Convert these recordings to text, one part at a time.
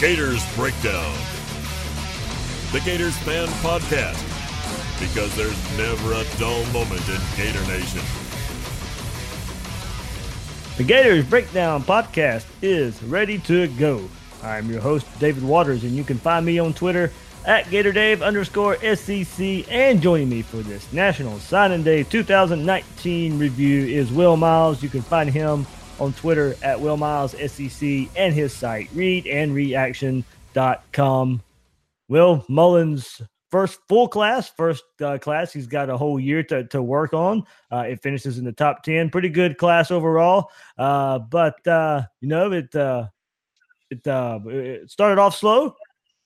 Gators Breakdown. The Gators Fan Podcast. Because there's never a dull moment in Gator Nation. The Gators Breakdown podcast is ready to go. I'm your host, David Waters, and you can find me on Twitter at GatorDave underscore SEC. And joining me for this National Signing Day 2019 review is Will Miles. You can find him on Twitter at Will Miles SEC and his site, readandreaction.com. Will Mullen's first full class, first uh, class. He's got a whole year to, to work on. Uh, it finishes in the top 10. Pretty good class overall. Uh, but, uh, you know, it, uh, it, uh, it started off slow.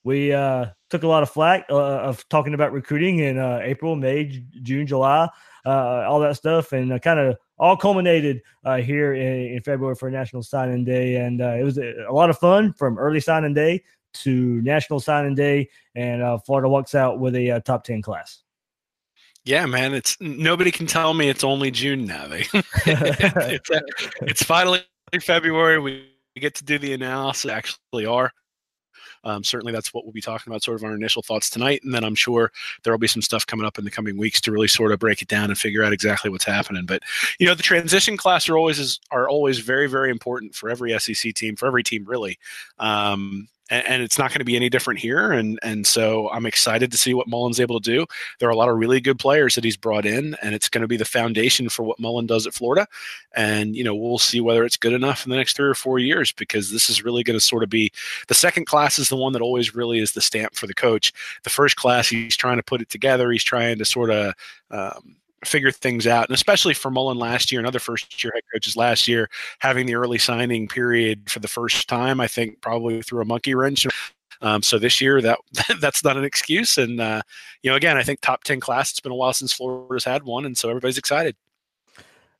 We took a lot of flack of talking about recruiting in April, May, June, July, all that stuff, and kind of all culminated uh, here in, in February for National Signing Day. And uh, it was a, a lot of fun from early signing day to National Signing Day, and uh, Florida walks out with a uh, top 10 class. Yeah, man. It's nobody can tell me it's only June now. They, it's, uh, it's finally February. We get to do the analysis. Actually, are. Um, certainly, that's what we'll be talking about, sort of our initial thoughts tonight, and then I'm sure there will be some stuff coming up in the coming weeks to really sort of break it down and figure out exactly what's happening. But you know, the transition class are always is, are always very very important for every SEC team, for every team really. Um, and, and it's not going to be any different here. And and so I'm excited to see what Mullen's able to do. There are a lot of really good players that he's brought in, and it's going to be the foundation for what Mullen does at Florida. And you know, we'll see whether it's good enough in the next three or four years because this is really going to sort of be the second class is the one that always really is the stamp for the coach. The first class, he's trying to put it together. He's trying to sort of um, figure things out. And especially for Mullen last year and other first year head coaches last year, having the early signing period for the first time, I think probably threw a monkey wrench. Um, so this year that that's not an excuse. And uh, you know, again, I think top 10 class, it's been a while since Florida's had one. And so everybody's excited.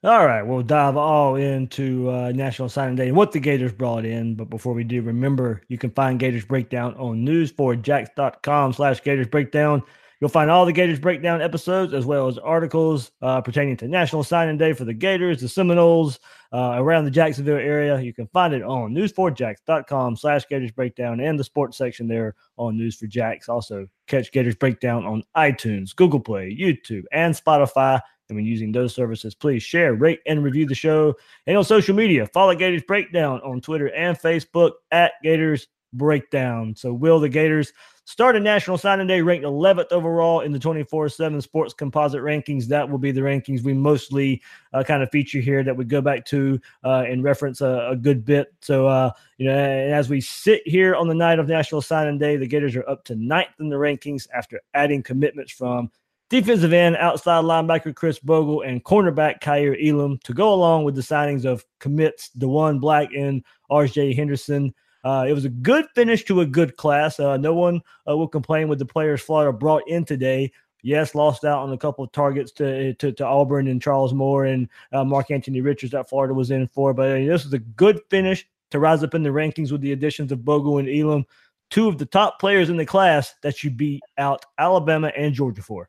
All right, we'll dive all into uh, National Signing Day and what the Gators brought in. But before we do, remember you can find Gators Breakdown on news4jax.com slash Gators Breakdown. You'll find all the Gators Breakdown episodes as well as articles uh, pertaining to National Signing Day for the Gators, the Seminoles, uh, around the Jacksonville area. You can find it on news4jax.com slash Gators Breakdown and the sports section there on News for Jax. Also, catch Gators Breakdown on iTunes, Google Play, YouTube, and Spotify. And when using those services, please share, rate, and review the show. And on social media, follow Gators Breakdown on Twitter and Facebook at Gators Breakdown. So, will the Gators start a National Signing Day ranked 11th overall in the 24 7 sports composite rankings? That will be the rankings we mostly uh, kind of feature here that we go back to uh, and reference a, a, good bit. So, uh, you know, as we sit here on the night of National Signing Day, the Gators are up to ninth in the rankings after adding commitments from defensive end, outside linebacker Chris Bogle, and cornerback Kaiir Elam to go along with the signings of commits Diwun Black and RJ Henderson. Uh, it was a good finish to a good class. Uh, no one uh, will complain with the players Florida brought in today. Yes, lost out on a couple of targets to to, to Auburn and Charles Moore and uh, Mark-Antonio Richards that Florida was in for. But this was a good finish to rise up in the rankings with the additions of Bogle and Elam, two of the top players in the class that you beat out Alabama and Georgia for.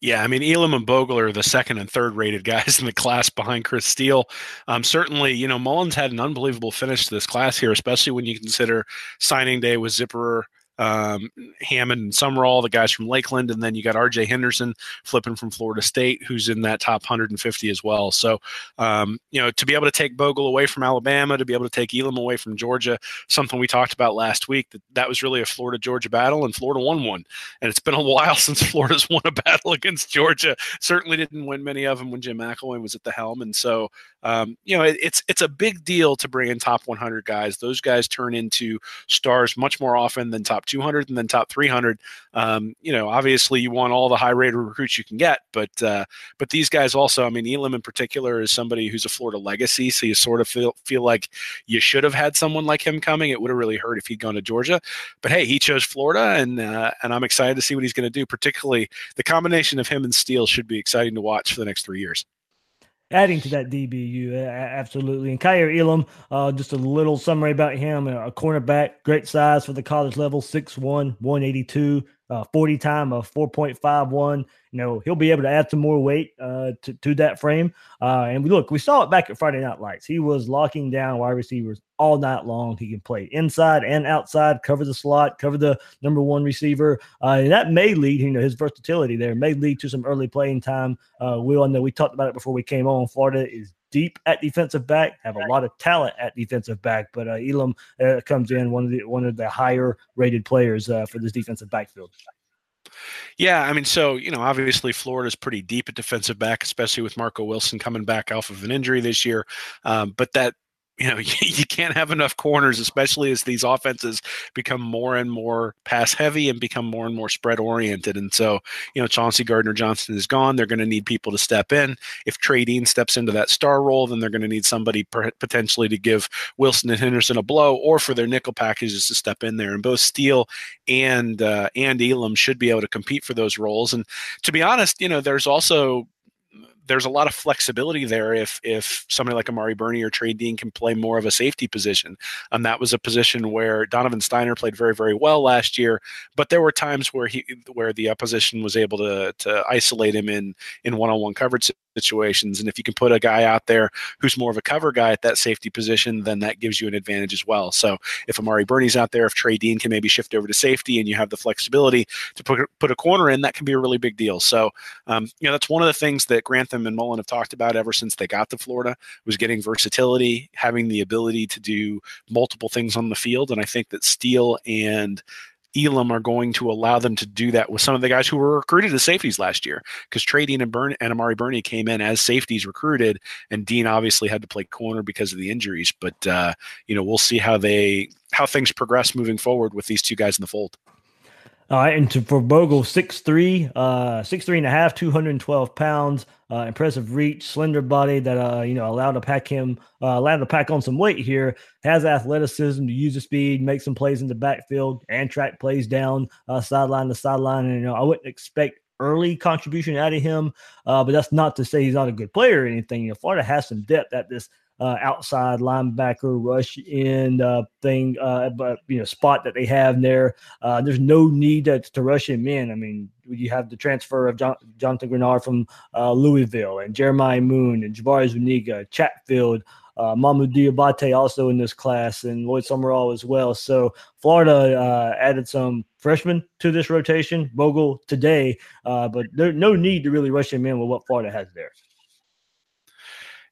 Yeah, I mean, Elam and Bogle are the second and third rated guys in the class behind Chris Steele. Um, certainly, you know, Mullen's had an unbelievable finish to this class here, especially when you consider signing day with Zipperer, um, Hammond and Summerall, the guys from Lakeland, and then you got R.J. Henderson flipping from Florida State, who's in that top 150 as well. So, um, you know, to be able to take Bogle away from Alabama, to be able to take Elam away from Georgia, something we talked about last week, that that was really a Florida Georgia battle, and Florida won one. And it's been a while since Florida's won a battle against Georgia. Certainly didn't win many of them when Jim McElwain was at the helm, and so um, you know, it, it's it's a big deal to bring in top 100 guys. Those guys turn into stars much more often than top 200 and then top 300. Um, you know, obviously you want all the high rated recruits you can get, but uh, but these guys also. I mean, Elam in particular is somebody who's a Florida legacy, so you sort of feel feel like you should have had someone like him coming. It would have really hurt if he'd gone to Georgia, but hey, he chose Florida, and uh, and I'm excited to see what he's going to do. Particularly the combination of him and Steele should be exciting to watch for the next three years adding to that DBU, absolutely. And Kaiir Elam, uh, just a little summary about him: a cornerback, great size for the college level, 6'1", 182, uh, 40 time of 4.51. You know, he'll be able to add some more weight uh, to, to that frame. Uh, and we look, we saw it back at Friday Night Lights. He was locking down wide receivers all night long. He can play inside and outside, cover the slot, cover the number one receiver. Uh, and that may lead, you know, his versatility there may lead to some early playing time. Uh, Will, I know we talked about it before we came on. Florida is deep at defensive back, have a lot of talent at defensive back, but uh, Elam uh, comes in one of the one of the higher rated players uh, for this defensive backfield. Yeah, I mean, so you know, obviously Florida's pretty deep at defensive back, especially with Marco Wilson coming back off of an injury this year. Um, but that you know you can't have enough corners especially as these offenses become more and more pass heavy and become more and more spread oriented. And so you know chauncey gardner johnson is gone. They're going to need people to step in. If trey dean steps into that star role then they're going to need somebody potentially to give wilson and henderson a blow or for their nickel packages to step in there. And both steele and uh, and elam should be able to compete for those roles. And to be honest you know there's also there's a lot of flexibility there if if somebody like Amari Burney or Trey Dean can play more of a safety position. And that was a position where Donovan Stiner played very very well last year, but there were times where he where the opposition was able to to isolate him in in one on one coverage situations. And if you can put a guy out there who's more of a cover guy at that safety position, then that gives you an advantage as well. So if Amari Burney's out there, if Trey Dean can maybe shift over to safety and you have the flexibility to put, put a corner in, that can be a really big deal. So, um, you know, that's one of the things that Grantham and Mullen have talked about ever since they got to Florida was getting versatility, having the ability to do multiple things on the field. And I think that Steele and Elam are going to allow them to do that with some of the guys who were recruited as safeties last year because Dean and, Burn, and Amari Burney came in as safeties recruited, and Dean obviously had to play corner because of the injuries. But uh, you know, we'll see how they how things progress moving forward with these two guys in the fold. All right, and to, for Bogle, 6'3", uh, 6'3 and a half, 212 pounds, uh, impressive reach, slender body that, uh, you know, allowed to pack him, uh, allowed to pack on some weight here, has athleticism to use the speed, make some plays in the backfield, and track plays down uh, sideline to sideline. And, you know, I wouldn't expect early contribution out of him, uh, but that's not to say he's not a good player or anything. You know, Florida has some depth at this uh, outside linebacker rush in uh, thing, uh, but you know spot that they have there. Uh, there's no need to, to, rush him in. I mean, you have the transfer of John, Jonathan Greenard from uh, Louisville and Jeremiah Moon and Jabari Zuniga, Chatfield. Uh, Mahmoud Diabate also in this class, and Lloyd Summerall as well. So Florida uh, added some freshmen to this rotation. Bogle today, uh, but there's no need to really rush him in with what Florida has there.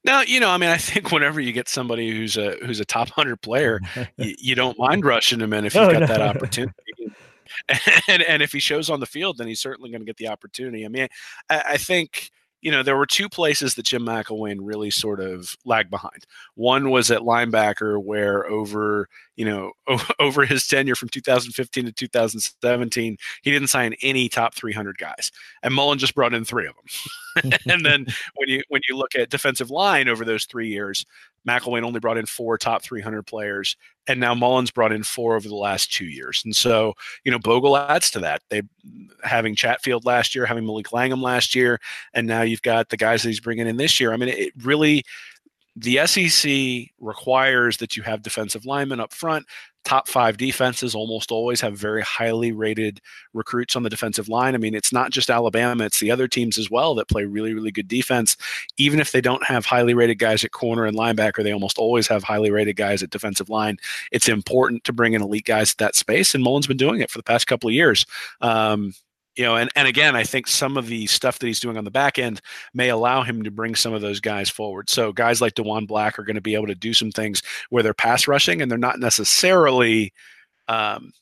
Now, you know, I mean, I think whenever you get somebody who's a who's a top hundred player, you, you, don't mind rushing him in if you've oh, got no. that opportunity. and and if he shows on the field, then he's certainly going to get the opportunity. I mean, I, I think you know, there were two places that Jim McElwain really sort of lagged behind. One was at linebacker, where over you know over his tenure from 2015 to 2017, he didn't sign any top 300 guys, and Mullen just brought in three of them. and then when you when you look at defensive line over those three years, McElwain only brought in four top 300 players, and now Mullen's brought in four over the last two years. And so, you know, Bogle adds to that. They having Chatfield last year, having Malik Langham last year, and now you've got the guys that he's bringing in this year. I mean, it really the SEC requires that you have defensive linemen up front. Top five defenses almost always have very highly rated recruits on the defensive line. I mean, it's not just Alabama, it's the other teams as well that play really, really good defense. Even if they don't have highly rated guys at corner and linebacker, they almost always have highly rated guys at defensive line. It's important to bring in elite guys at that space, and Mullen's been doing it for the past couple of years. Um, you know, and, and again, I think some of the stuff that he's doing on the back end may allow him to bring some of those guys forward. So guys like Diwun Black are going to be able to do some things where they're pass rushing and they're not necessarily um,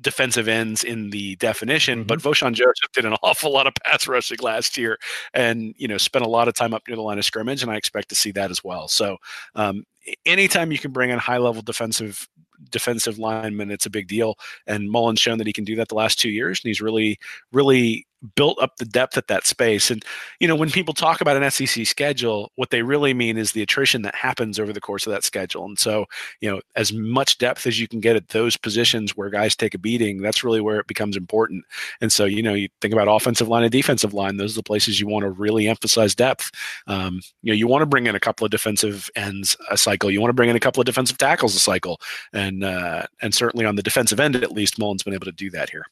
defensive ends in the definition, mm-hmm. but Vosean Joseph did an awful lot of pass rushing last year and, you know, spent a lot of time up near the line of scrimmage. And I expect to see that as well. So um, anytime you can bring in high level defensive defensive lineman, it's a big deal. And Mullen's shown that he can do that the last two years, and he's really, really built up the depth at that space. And, you know, when people talk about an SEC schedule, what they really mean is the attrition that happens over the course of that schedule. And so, you know, as much depth as you can get at those positions where guys take a beating, that's really where it becomes important. And so, you know, you think about offensive line and defensive line, those are the places you want to really emphasize depth. Um, you know, you want to bring in a couple of defensive ends a cycle. You want to bring in a couple of defensive tackles a cycle. And, uh, and certainly on the defensive end, at least, Mullen's been able to do that here.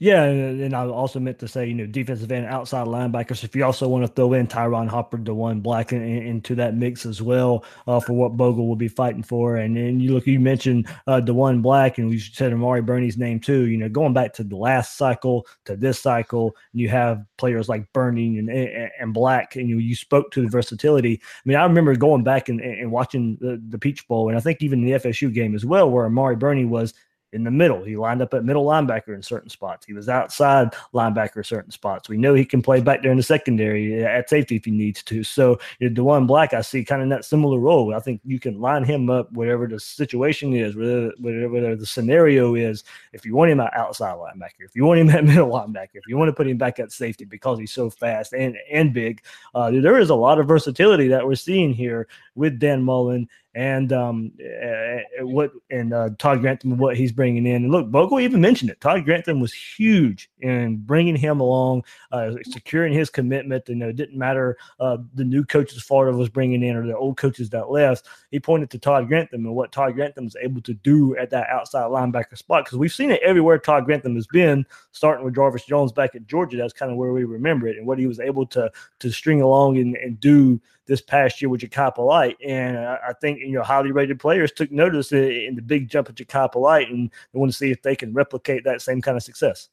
Yeah, and, I also meant to say, you know, defensive end, outside linebackers. If you also want to throw in Tyron Hopper, Diwun Black in, in, into that mix as well uh, for what Bogle will be fighting for. And then you look, you mentioned uh, Diwun Black, and we said Amari Burney's name too. You know, going back to the last cycle to this cycle, you have players like Burney and, and, and Black, and you you spoke to the versatility. I mean, I remember going back and, and watching the, the Peach Bowl, and I think even the FSU game as well, where Amari Burney was in the middle. He lined up at middle linebacker in certain spots. He was outside linebacker in certain spots. We know he can play back there in the secondary at safety if he needs to. So you know, Diwun Black, I see kind of that similar role. I think you can line him up whatever the situation is, whatever, whatever the scenario is. If you want him at outside linebacker, if you want him at middle linebacker, if you want to put him back at safety because he's so fast and and big, uh, there is a lot of versatility that we're seeing here with Dan Mullen and um, uh, what and uh, Todd Grantham what he's bringing in. And look, Bogle even mentioned it. Todd Grantham was huge in bringing him along, uh, securing his commitment. You know, it didn't matter uh, the new coaches Florida was bringing in or the old coaches that left. He pointed to Todd Grantham and what Todd Grantham was able to do at that outside linebacker spot because we've seen it everywhere Todd Grantham has been, starting with Jarvis Jones back at Georgia. That's kind of where we remember it and what he was able to to string along and, and do this past year with Jachai Polite. And I, think you know highly rated players took notice in the big jump at Jachai Polite, and they want to see if they can replicate that same kind of success.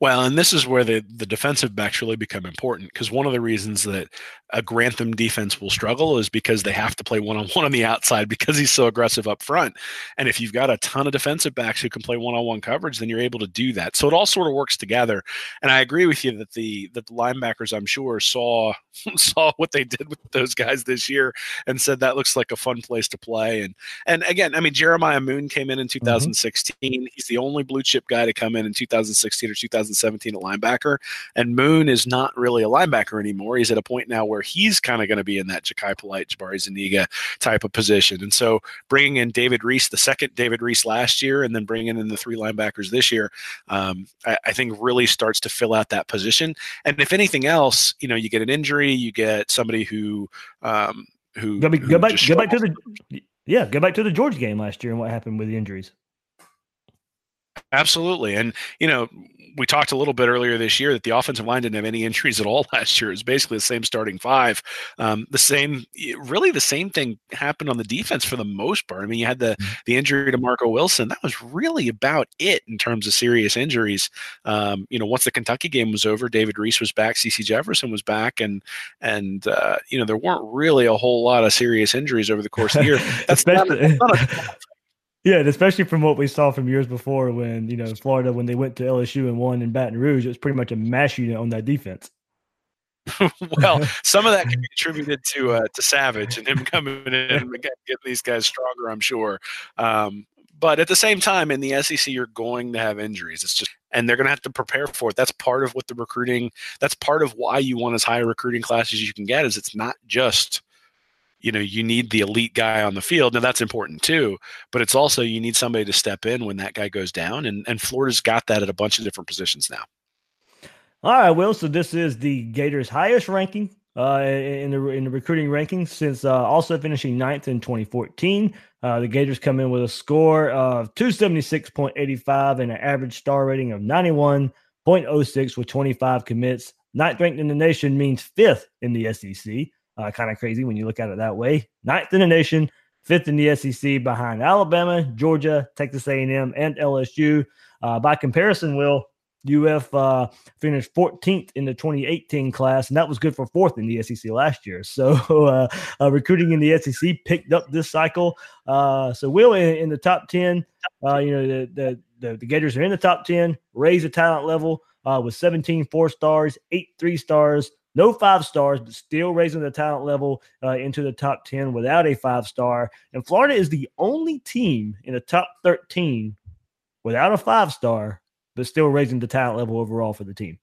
Well, and this is where the, the defensive backs really become important because one of the reasons that a Grantham defense will struggle is because they have to play one on one on the outside because he's so aggressive up front. And if you've got a ton of defensive backs who can play one on one coverage, then you're able to do that. So it all sort of works together. And I agree with you that the that the linebackers, I'm sure, saw saw what they did with those guys this year and said that looks like a fun place to play. And and again, I mean Jeremiah Moon came in in 2016. Mm-hmm. He's the only blue chip guy to come in in 2016 or 2017 at linebacker. And Moon is not really a linebacker anymore. He's at a point now where he's kind of going to be in that Jachai Polite, Jabari Zuniga type of position. And so bringing in David Reese, the second David Reese last year, and then bringing in the three linebackers this year, um, I, I, think really starts to fill out that position. And if anything else, you know, you get an injury, you get somebody who, um, who, go, go back, go back to the, yeah, go back to the George game last year and what happened with the injuries. Absolutely. And, you know, we talked a little bit earlier this year that the offensive line didn't have any injuries at all last year. It was basically the same starting five. Um, the same, really, the same thing happened on the defense for the most part. I mean, you had the mm-hmm. the injury to Marco Wilson. That was really about it in terms of serious injuries. Um, you know, once the Kentucky game was over, David Reese was back, CeCe Jefferson was back, and and uh, you know there weren't really a whole lot of serious injuries over the course of the year. That's not, that's not a, Yeah, and especially from what we saw from years before when, you know, Florida, when they went to LSU and won in Baton Rouge, it was pretty much a mash unit on that defense. well, some of that can be attributed to uh, to Savage and him coming in and getting these guys stronger, I'm sure. Um, but at the same time, in the SEC, you're going to have injuries. It's just, and they're going to have to prepare for it. That's part of what the recruiting. That's part of why you want as high a recruiting class as you can get. Is it's not just you know you need the elite guy on the field now that's important too but it's also you need somebody to step in when that guy goes down and and florida's got that at a bunch of different positions now all right will so this is the gators highest ranking uh, in the in the recruiting rankings since uh, also finishing ninth in 2014. Uh, the Gators come in with a score of 276.85 and an average star rating of 91.06 with 25 commits. Ninth ranked in the nation means fifth in the SEC. Uh, kind of crazy when you look at it that way. Ninth in the nation, fifth in the SEC behind Alabama, Georgia, Texas A&M, and LSU. Uh, by comparison, Will UF uh, finished 14th in the 2018 class, and that was good for fourth in the SEC last year. So uh, uh, recruiting in the SEC picked up this cycle. Uh, so Will in, in, the top 10, uh, you know the, the, the the Gators are in the top 10, raise the talent level uh, with 17 four stars, eight three stars, no five stars, but still raising the talent level uh, into the top 10 without a five star. And Florida is the only team in the top 13 without a five star, but still raising the talent level overall for the team.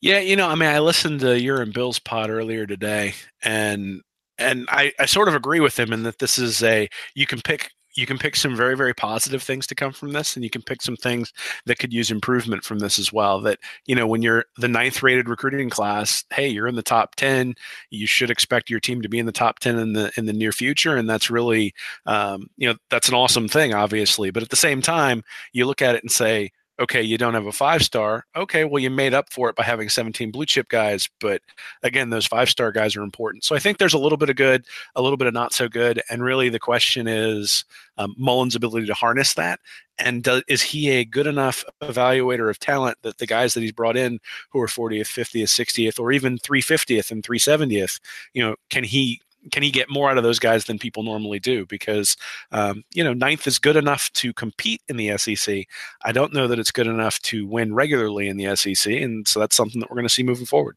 Yeah, you know, I mean, I listened to your and Bill's pod earlier today, and and I, I sort of agree with him in that this is a you can pick you can pick some very very positive things to come from this and you can pick some things that could use improvement from this as well that you know when you're the ninth rated recruiting class hey you're in the top 10 you should expect your team to be in the top 10 in the in the near future and that's really um, you know that's an awesome thing obviously but at the same time you look at it and say okay, you don't have a five star. Okay, well, you made up for it by having 17 blue chip guys. But again, those five star guys are important. So I think there's a little bit of good, a little bit of not so good. And really the question is um, Mullen's ability to harness that. And is he a good enough evaluator of talent that the guys that he's brought in who are 40th, 50th, 60th, or even 350th and 370th, you know, can he can he get more out of those guys than people normally do? Because um, you know, ninth is good enough to compete in the SEC. I don't know that it's good enough to win regularly in the SEC, and so that's something that we're going to see moving forward.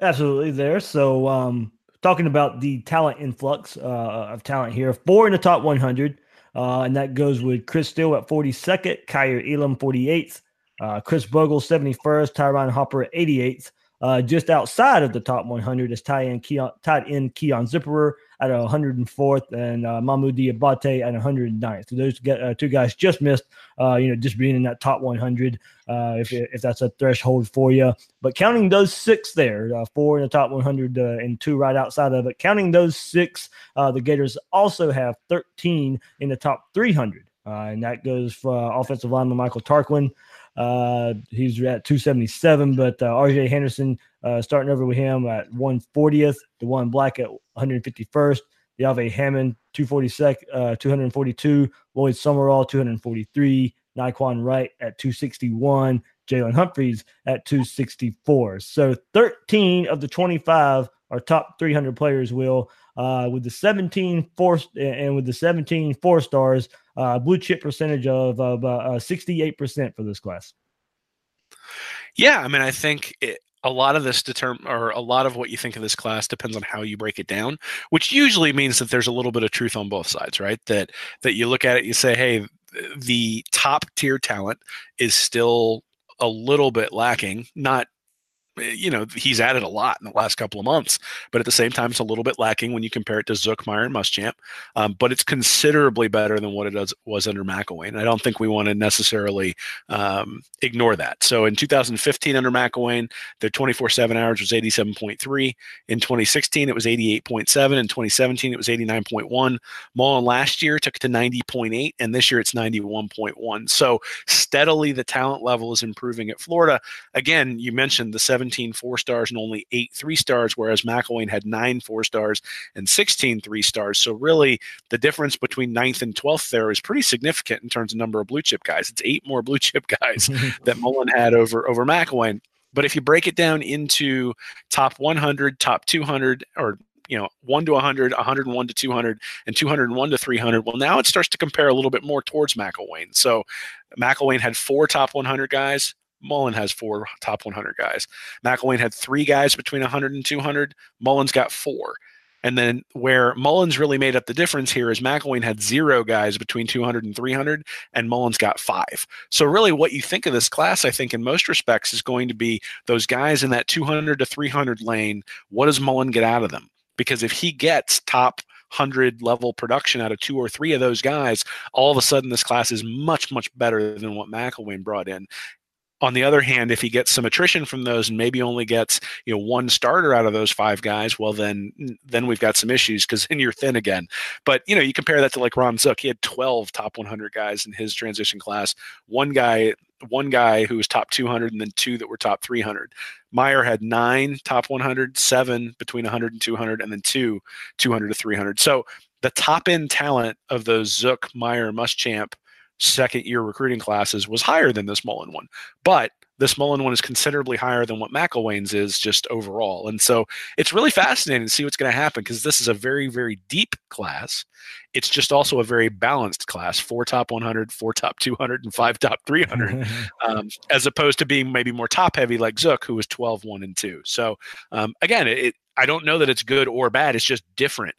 Absolutely, there. So, um, talking about the talent influx uh, of talent here, four in the top 100, uh, and that goes with Chris Steele at 42nd, Kaiir Elam 48th, uh, Chris Bogle 71st, Tyron Hopper 88th. Uh, just outside of the top 100 is tight end Keon, tight end Keon Zipperer at 104th and uh, Mahmoud Diabate at 109th. So those uh, two guys just missed, uh, you know, just being in that top 100, uh, if, if that's a threshold for you. But counting those six there, uh, four in the top 100 uh, and two right outside of it, counting those six, the Gators also have 13 in the top 300. and that goes for offensive lineman Michael Tarquin. Uh, he's at 277, but uh, RJ Henderson uh, starting over with him at 140th, the one black at 151st, the Ave Hammond 242, uh, 242, Lloyd Summerall 243, Nay'Quan Wright at 261, Jalen Humphreys at 264. So 13 of the 25 are top 300 players. Will uh, with the 17 four and with the 17 four stars, uh, blue chip percentage of, of uh, 68% for this class. Yeah, I mean, I think it, a lot of this determine or a lot of what you think of this class depends on how you break it down, which usually means that there's a little bit of truth on both sides, right? That that you look at it, you say, hey, the top tier talent is still a little bit lacking, not you know, he's added a lot in the last couple of months, but at the same time, it's a little bit lacking when you compare it to Zuckmeyer and Muschamp. Um, but it's considerably better than what it was under McElwain. I don't think we want to necessarily um, ignore that. So in 2015 under McElwain, their 24/7 average was 87.3. In 2016, it was 88.7. In 2017, it was 89.1. Mullen last year took it to 90.8, and this year it's 91.1. So steadily, the talent level is improving at Florida. Again, you mentioned the seven 17 four stars and only eight three stars, whereas McElwain had nine four stars and 16 three stars. So really, the difference between ninth and 12th there is pretty significant in terms of number of blue chip guys. It's eight more blue chip guys that Mullen had over over McElwain. But if you break it down into top 100, top 200, or you know 1 to 100 101 to 200 and 201 to 300 well now it starts to compare a little bit more towards mcElwain so mcElwain had four top 100 guys Mullen has four top 100 guys. McElwain had three guys between 100 and 200. Mullen's got four. And then where Mullen's really made up the difference here is McElwain had zero guys between 200 and 300, and Mullen's got five. So really, what you think of this class, I think, in most respects, is going to be those guys in that 200 to 300 lane. What does Mullen get out of them? Because if he gets top 100 level production out of two or three of those guys, all of a sudden this class is much, much better than what McElwain brought in on the other hand, if he gets some attrition from those and maybe only gets you know one starter out of those five guys, well then then we've got some issues because then you're thin again. But you know you compare that to like Ron Zook, he had 12 top 100 guys in his transition class. One guy one guy who was top 200 and then two that were top 300. Meyer had nine top 100, seven between 100 and 200, and then two 200 to 300. So the top end talent of those Zook, Meyer, Muschamp second year recruiting classes was higher than this Mullen one. But this Mullen one is considerably higher than what McElwain's is just overall. And so it's really fascinating to see what's going to happen because this is a very, very deep class. It's just also a very balanced class four top 100, four top 200, and five top 300, um, as opposed to being maybe more top heavy like Zook, who was 12, 1, and 2. So um, again, it, I don't know that it's good or bad. It's just different.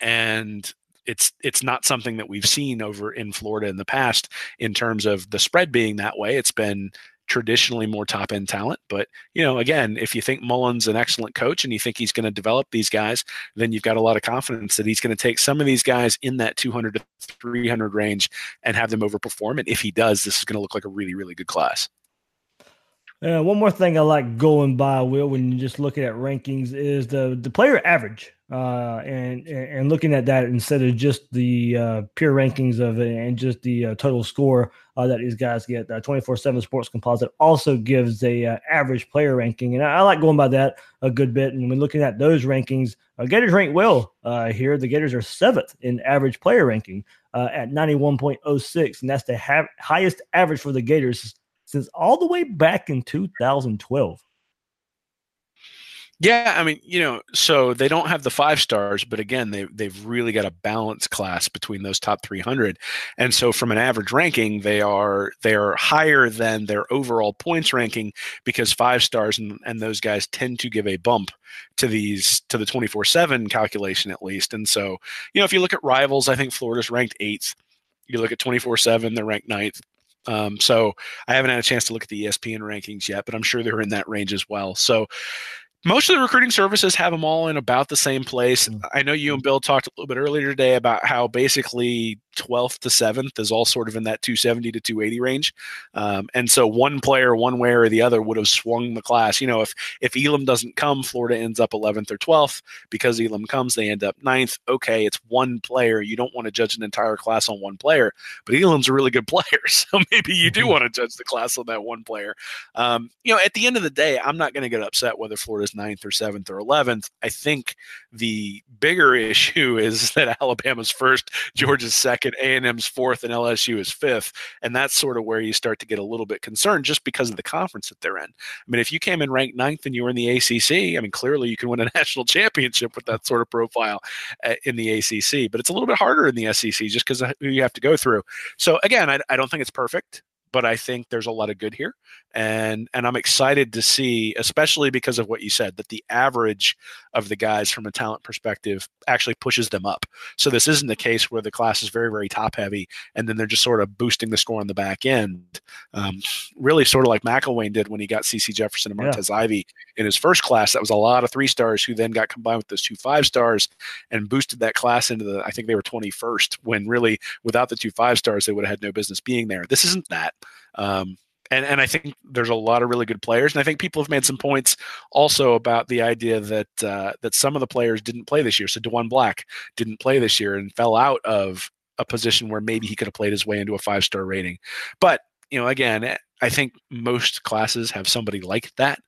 And it's it's not something that we've seen over in Florida in the past in terms of the spread being that way. It's been traditionally more top end talent. But, you know, again, if you think Mullen's an excellent coach and you think he's going to develop these guys, then you've got a lot of confidence that he's going to take some of these guys in that 200 to 300 range and have them overperform. And if he does, this is going to look like a really, really good class. Uh, one more thing I like going by, Will, when you're just looking at rankings is the the player average, uh, and and looking at that instead of just the uh, pure rankings of it and just the uh, total score uh, that these guys get. Twenty four seven Sports Composite also gives a average player ranking, and I, I, like going by that a good bit. And when looking at those rankings, Gators rank well here. The Gators are seventh in average player ranking at ninety one point oh six, and that's the ha- highest average for the Gators since all the way back in 2012. Yeah, I mean, you know, so they don't have the five stars, but again, they they've really got a balanced class between those top 300, and so from an average ranking, they are they are higher than their overall points ranking because five stars and, and those guys tend to give a bump to these to the 24 seven calculation at least, and so you know, if you look at rivals, I think Florida's ranked eighth. You look at 24 seven, they're ranked ninth. Um, so I haven't had a chance to look at the ESPN rankings yet, but I'm sure they're in that range as well. So most of the recruiting services have them all in about the same place. Mm. I know you and Bill talked a little bit earlier today about how basically 12th to 7th is all sort of in that 270 to 280 range. Um, and so one player, one way or the other, would have swung the class. You know, if if Elam doesn't come, Florida ends up 11th or 12th. Because Elam comes, they end up 9th. Okay, it's one player. You don't want to judge an entire class on one player, but Elam's a really good player. So maybe you do mm-hmm. want to judge the class on that one player. Um, you know, at the end of the day, I'm not going to get upset whether Florida's 9th or 7th or 11th. I think the bigger issue is that Alabama's first, Georgia's second, at A&M's fourth and LSU is fifth, and that's sort of where you start to get a little bit concerned just because of the conference that they're in. I mean, if you came in ranked ninth and you were in the ACC, I mean, clearly you can win a national championship with that sort of profile uh, in the ACC, but it's a little bit harder in the SEC just because you have to go through. So again, I, I don't think it's perfect but I think there's a lot of good here, and and I'm excited to see, especially because of what you said, that the average of the guys from a talent perspective actually pushes them up. So this isn't the case where the class is very very top heavy, and then they're just sort of boosting the score on the back end. Um, really, sort of like McElwain did when he got CeCe Jefferson and Martez yeah. Ivey in his first class. That was a lot of three stars who then got combined with those two five stars and boosted that class into the. I think they were 21st when really without the two five stars they would have had no business being there. This isn't that. Um, and and I think there's a lot of really good players, and I think people have made some points also about the idea that uh, that some of the players didn't play this year. So Diwun Black didn't play this year and fell out of a position where maybe he could have played his way into a five star rating. But you know, again, I think most classes have somebody like that.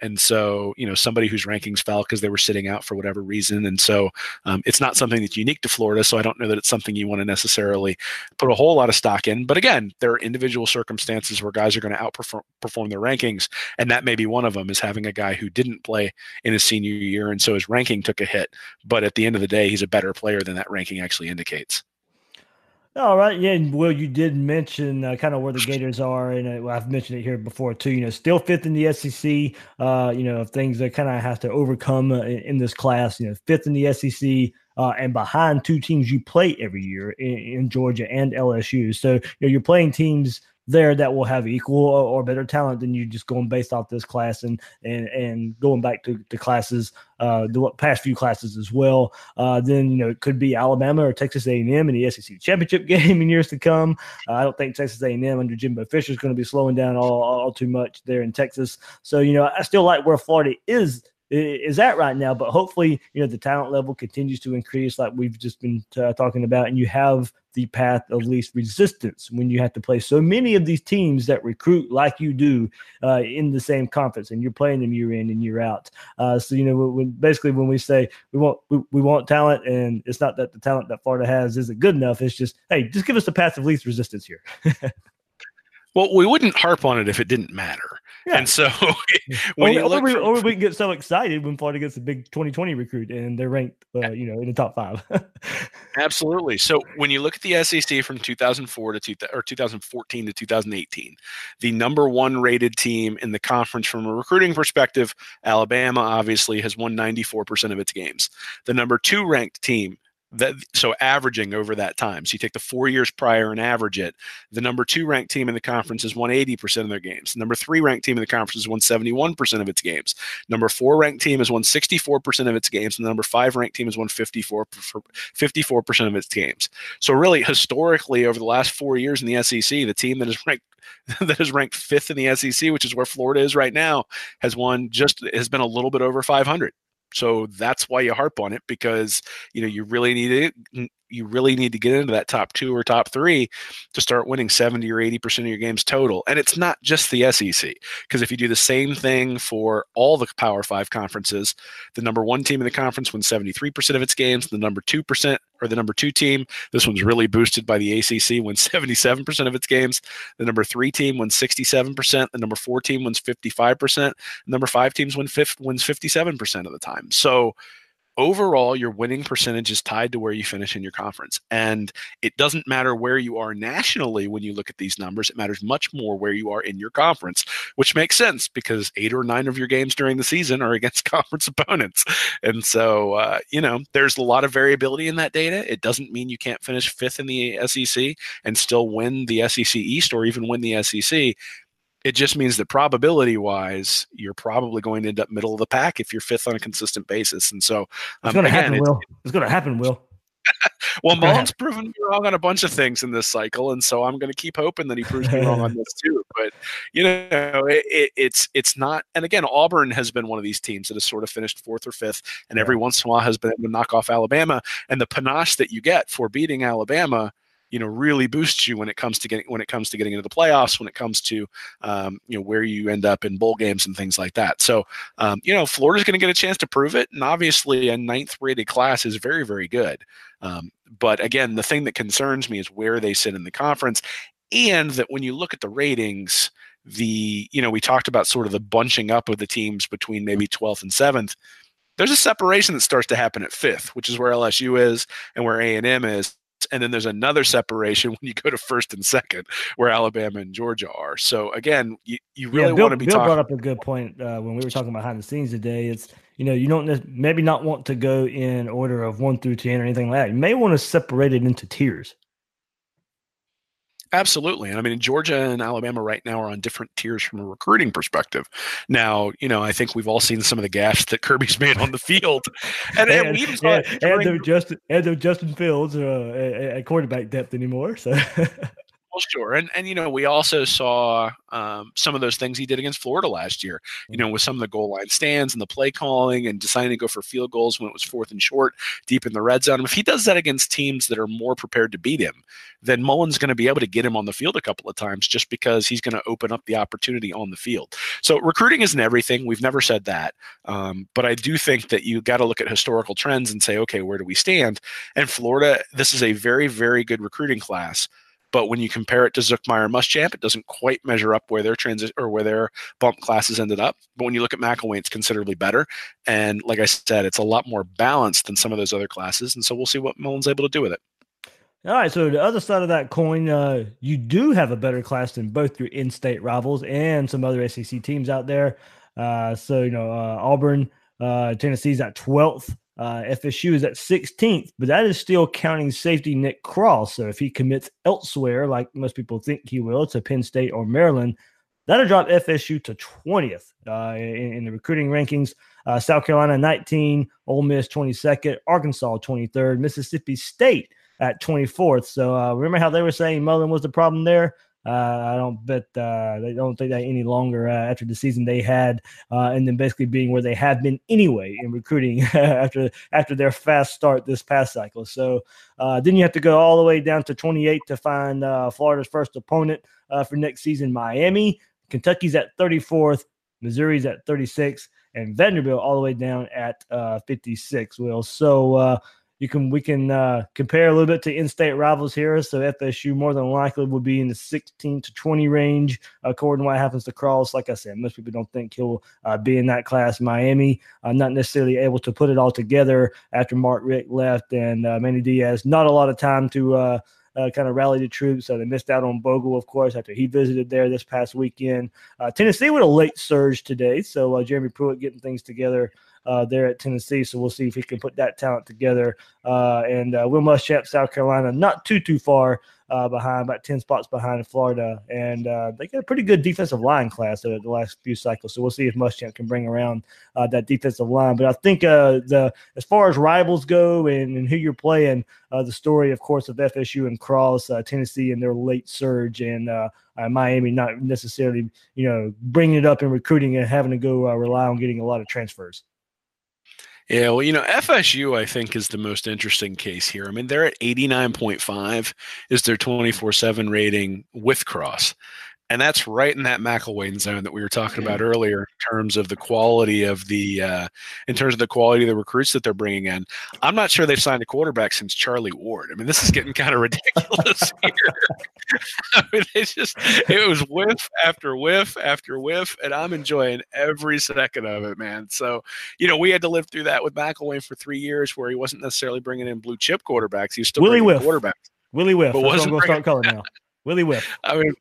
And so, you know, somebody whose rankings fell because they were sitting out for whatever reason. And so um, it's not something that's unique to Florida. So I don't know that it's something you want to necessarily put a whole lot of stock in. But again, there are individual circumstances where guys are going to outperform perform their rankings. And that may be one of them is having a guy who didn't play in his senior year. And so his ranking took a hit. But at the end of the day, he's a better player than that ranking actually indicates. All right, yeah. And Will you did mention uh, kind of where the Gators are, and uh, I've mentioned it here before too. You know, still fifth in the SEC. Uh, you know, things that kind of have to overcome uh, in, in, this class. You know, fifth in the SEC. Uh, and behind two teams you play every year in, in, Georgia and LSU. So you know, you're playing teams there that will have equal or, better talent than you just going based off this class and and and going back to the classes, uh, the past few classes as well. Uh, then you know it could be Alabama or Texas A&M in the SEC championship game in years to come. Uh, I don't think Texas A&M under Jimbo Fisher is going to be slowing down all, all too much there in Texas. So you know I still like where Florida is is that right now. But hopefully, you know, the talent level continues to increase, like we've just been uh, talking about, and you have the path of least resistance when you have to play so many of these teams that recruit like you do uh, in the same conference, and you're playing them year in and year out. Uh, so you know, when, basically, when we say we want we, we want talent, and it's not that the talent that Florida has isn't good enough. It's just hey, just give us the path of least resistance here. well, we wouldn't harp on it if it didn't matter. Yeah. And so when you look or, we, we get so excited when Florida gets a big 2020 recruit and they're ranked, uh, you know, in the top five. Absolutely. So when you look at the SEC from 2004 to two, or 2014 to 2018, the number one rated team in the conference from a recruiting perspective, Alabama obviously has won 94% of its games. The number two ranked team that so averaging over that time. So you take the four years prior and average it. The number two ranked team in the conference has won 80% of their games. The number three ranked team in the conference has won 71% of its games. Number four ranked team has won 64% of its games. And the number five ranked team has won 54 54% of its games. So really historically over the last four years in the SEC, the team that is ranked that is ranked fifth in the SEC, which is where Florida is right now, has won just has been a little bit over 500. So that's why you harp on it because you know you really need it you really need to get into that top two or top three to start winning 70 or 80% of your games total. And it's not just the SEC, because if you do the same thing for all the Power Five conferences, the number one team in the conference wins 73% of its games, the number 2% or the number two team, this one's really boosted by the ACC, wins 77% of its games. The number three team wins 67%. The number four team wins 55%. The number five teams win fifth, wins 57% of the time. So, overall your winning percentage is tied to where you finish in your conference and it doesn't matter where you are nationally when you look at these numbers it matters much more where you are in your conference which makes sense because eight or nine of your games during the season are against conference opponents and so uh, you know there's a lot of variability in that data it doesn't mean you can't finish fifth in the sec and still win the sec east or even win the sec it just means that probability wise, you're probably going to end up middle of the pack if you're fifth on a consistent basis. And so, um, it's going to happen, Will. It's going to happen, Will. well, Mullen's proven me wrong on a bunch of things in this cycle, and so I'm going to keep hoping that he proves me wrong on this too. But you know, it, it, it's it's not. And again, Auburn has been one of these teams that has sort of finished fourth or fifth, and every once in a while has been able to knock off Alabama. And the panache that you get for beating Alabama you know really boosts you when it comes to getting when it comes to getting into the playoffs when it comes to um, you know where you end up in bowl games and things like that. So um, you know florida's going to get a chance to prove it and obviously a ninth rated class is very very good. Um, but again the thing that concerns me is where they sit in the conference and that when you look at the ratings the you know we talked about sort of the bunching up of the teams between maybe 12th and 7th there's a separation that starts to happen at fifth, which is where LSU is and where A and M is and then there's another separation when you go to first and second, where Alabama and Georgia are. So again, you, you really yeah, want to be. Bill talking- brought up a good point uh, when we were talking about behind the scenes today. It's you know you don't maybe not want to go in order of one through ten or anything like that. You may want to separate it into tiers. Absolutely. And I mean, Georgia and Alabama right now are on different tiers from a recruiting perspective. Now, you know, I think we've all seen some of the gaffes that Kirby's made on the field. And, and, and, and, and, during- and Justin, and Justin Fields uh, at quarterback depth anymore. So Well, sure, and and you know we also saw um, some of those things he did against Florida last year. You know, with some of the goal line stands and the play calling and deciding to go for field goals when it was fourth and short, deep in the red zone. If he does that against teams that are more prepared to beat him, then Mullen's going to be able to get him on the field a couple of times just because he's going to open up the opportunity on the field. So recruiting isn't everything. We've never said that, um, but I do think that you got to look at historical trends and say, okay, where do we stand? And Florida, this is a very very good recruiting class but when you compare it to Zuckmeyer Muschamp, it doesn't quite measure up where their transit or where their bump classes ended up. But when you look at McElwain, it's considerably better. And like I said, it's a lot more balanced than some of those other classes. And so we'll see what Mullen's able to do with it. All right, so the other side of that coin, uh, you do have a better class than both your in-state rivals and some other SEC teams out there. Uh, so you know, uh, Auburn, uh, Tennessee's at twelfth Uh, FSU is at 16th, but that is still counting safety Nick Cross. So if he commits elsewhere, like most people think he will, to Penn State or Maryland, that'll drop FSU to 20th uh, in, in, the recruiting rankings. Uh, South Carolina 19, Ole Miss 22nd, Arkansas 23rd, Mississippi State at 24th. So uh, remember how they were saying Mullen was the problem there? Uh, I don't bet uh, they don't think that any longer uh, after the season they had, uh, and then basically being where they have been anyway in recruiting after after their fast start this past cycle. So uh, then you have to go all the way down to 28 to find uh, Florida's first opponent for next season, Miami. Kentucky's at 34th, Missouri's at 36, and Vanderbilt all the way down at 56. Will so you can we can uh, compare a little bit to in-state rivals here. So FSU more than likely will be in the 16 to 20 range, according to what happens to Cross. Like I said, most people don't think he'll uh, be in that class. Miami, uh, not necessarily able to put it all together after Mark Richt left, and uh, Manny Diaz not a lot of time to. Uh, uh, kind of rally the troops. So they missed out on Bogle, of course, after he visited there this past weekend. Uh, Tennessee with a late surge today. So uh, Jeremy Pruitt getting things together uh, there at Tennessee. So we'll see if he can put that talent together. Uh, and uh, Will Muschamp, South Carolina, not too too far uh, behind, about ten spots behind Florida, and uh, they got a pretty good defensive line class the last few cycles. So we'll see if Muschamp can bring around uh, that defensive line. But I think the as far as rivals go and, and who you're playing, the story, of course, of FSU and Cross, Tennessee, and their late surge, and uh, Miami not necessarily, you know, bringing it up in recruiting and having to go uh, rely on getting a lot of transfers. Yeah, well, you know, FSU, I think, is the most interesting case here. I mean, they're at 89.5 is their mm-hmm. 24 7 rating with Cross and that's right in that McElwain zone that we were talking about earlier in terms of the quality of the uh, in terms of the quality of the recruits that they're bringing in. I'm not sure they've signed a quarterback since Charlie Ward. I mean, this is getting kind of ridiculous here. I mean, it's just it was whiff after whiff after whiff, and I'm enjoying every second of it, man. So you know, we had to live through that with McElwain for three years, where he wasn't necessarily bringing in blue chip quarterbacks. He was still Willie Whiff quarterbacks. Willie Whiff. But That's wasn't going to start calling now. Willie Whiff. I mean,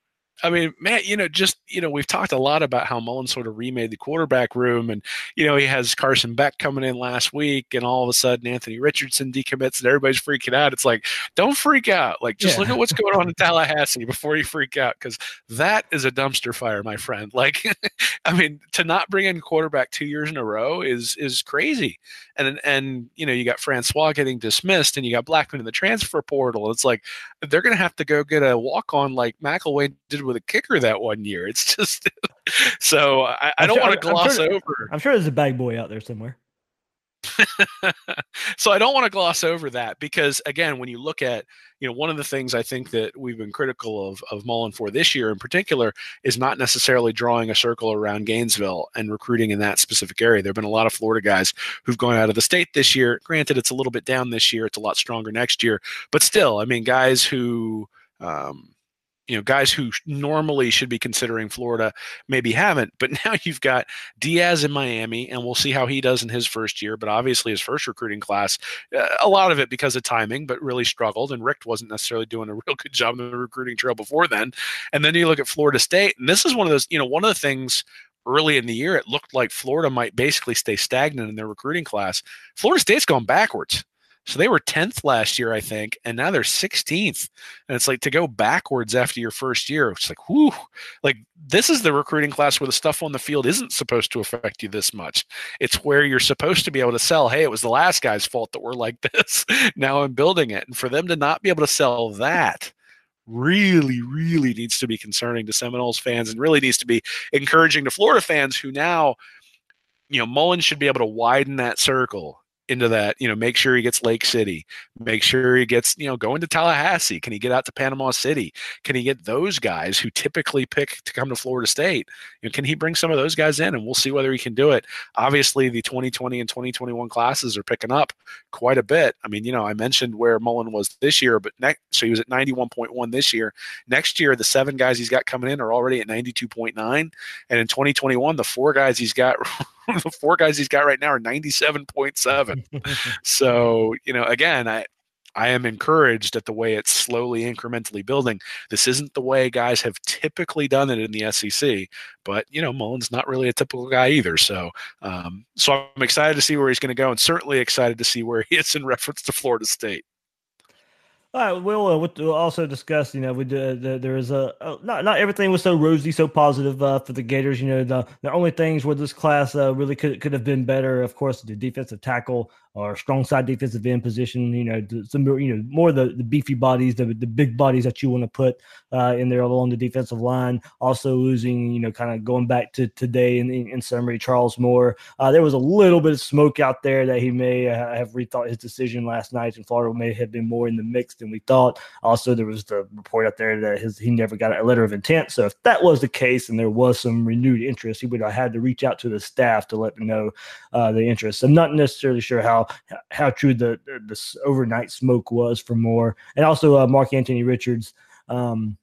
I mean, man, you know, just you know, we've talked a lot about how Mullen sort of remade the quarterback room, and you know, he has Carson Beck coming in last week, and all of a sudden Anthony Richardson decommits, and everybody's freaking out. It's like, don't freak out. Like, just yeah. look at what's going on in Tallahassee before you freak out, because that is a dumpster fire, my friend. Like, I mean, to not bring in quarterback two years in a row is is crazy, and and you know, you got Francois getting dismissed, and you got Blackman in the transfer portal. It's like they're going to have to go get a walk on like McElwain did with a kicker that one year. It's just so I, I don't sure, want to gloss I'm sure, over. I'm sure there's a bag boy out there somewhere. so I don't want to gloss over that because again, when you look at you know one of the things I think that we've been critical of of Mullen for this year in particular is not necessarily drawing a circle around Gainesville and recruiting in that specific area. There have been a lot of Florida guys who've gone out of the state this year. Granted, it's a little bit down this year; it's a lot stronger next year, but still, I mean, guys who um, you know guys who normally should be considering Florida maybe haven't. But now you've got Diaz in Miami, and we'll see how he does in his first year. But obviously, his first recruiting class, uh, a lot of it because of timing, but really struggled. And Richt wasn't necessarily doing a real good job in the recruiting trail before then. And then you look at Florida State, and this is one of those. You know, one of the things early in the year, it looked like Florida might basically stay stagnant in their recruiting class. Florida State's gone backwards. So they were 10th last year, I think, and now they're 16th. And it's like to go backwards after your first year. It's like, whoo, like this is the recruiting class where the stuff on the field isn't supposed to affect you this much. It's where you're supposed to be able to sell, hey, it was the last guy's fault that we're like this. now I'm building it. And for them to not be able to sell that really, really needs to be concerning to Seminoles fans and really needs to be encouraging to Florida fans who now, you know, Mullen should be able to widen that circle into that, you know, make sure he gets Lake City, make sure he gets, you know, going to Tallahassee. Can he get out to Panama City? Can he get those guys who typically pick to come to Florida State? You know, can he bring some of those guys in and we'll see whether he can do it. Obviously, the 2020 and 2021 classes are picking up quite a bit. I mean, you know, I mentioned where Mullen was this year, but next, so he was at 91.1 this year. Next year, the seven guys he's got coming in are already at 92.9. And in 2021, the four guys he's got the four guys he's got right now are 97.7. so, you know, again, I I am encouraged at the way it's slowly incrementally building. This isn't the way guys have typically done it in the SEC, but you know Mullen's not really a typical guy either. So, um, so I'm excited to see where he's going to go, and certainly excited to see where he is in reference to Florida State. All right, we'll, uh, we'll also discuss. You know, we did, the, there is a, a, not not everything was so rosy, so positive uh, for the Gators. You know, the the only things where this class uh, really could could have been better, of course, the defensive tackle or strong side defensive end position. You know, some you know more the, the beefy bodies, the the big bodies that you want to put uh, in there along the defensive line. Also losing, you know, kind of going back to today in, in, summary, Charles Moore. Uh, there was a little bit of smoke out there that he may uh, have rethought his decision last night, and Florida may have been more in the mix than we thought. Also, there was the report out there that his he never got a letter of intent. So if that was the case, and there was some renewed interest, he would have had to reach out to the staff to let them know uh, the interest. I'm not necessarily sure how how true the, the, the overnight smoke was for Moore, and also uh, Mark-Antonio Richards. Um,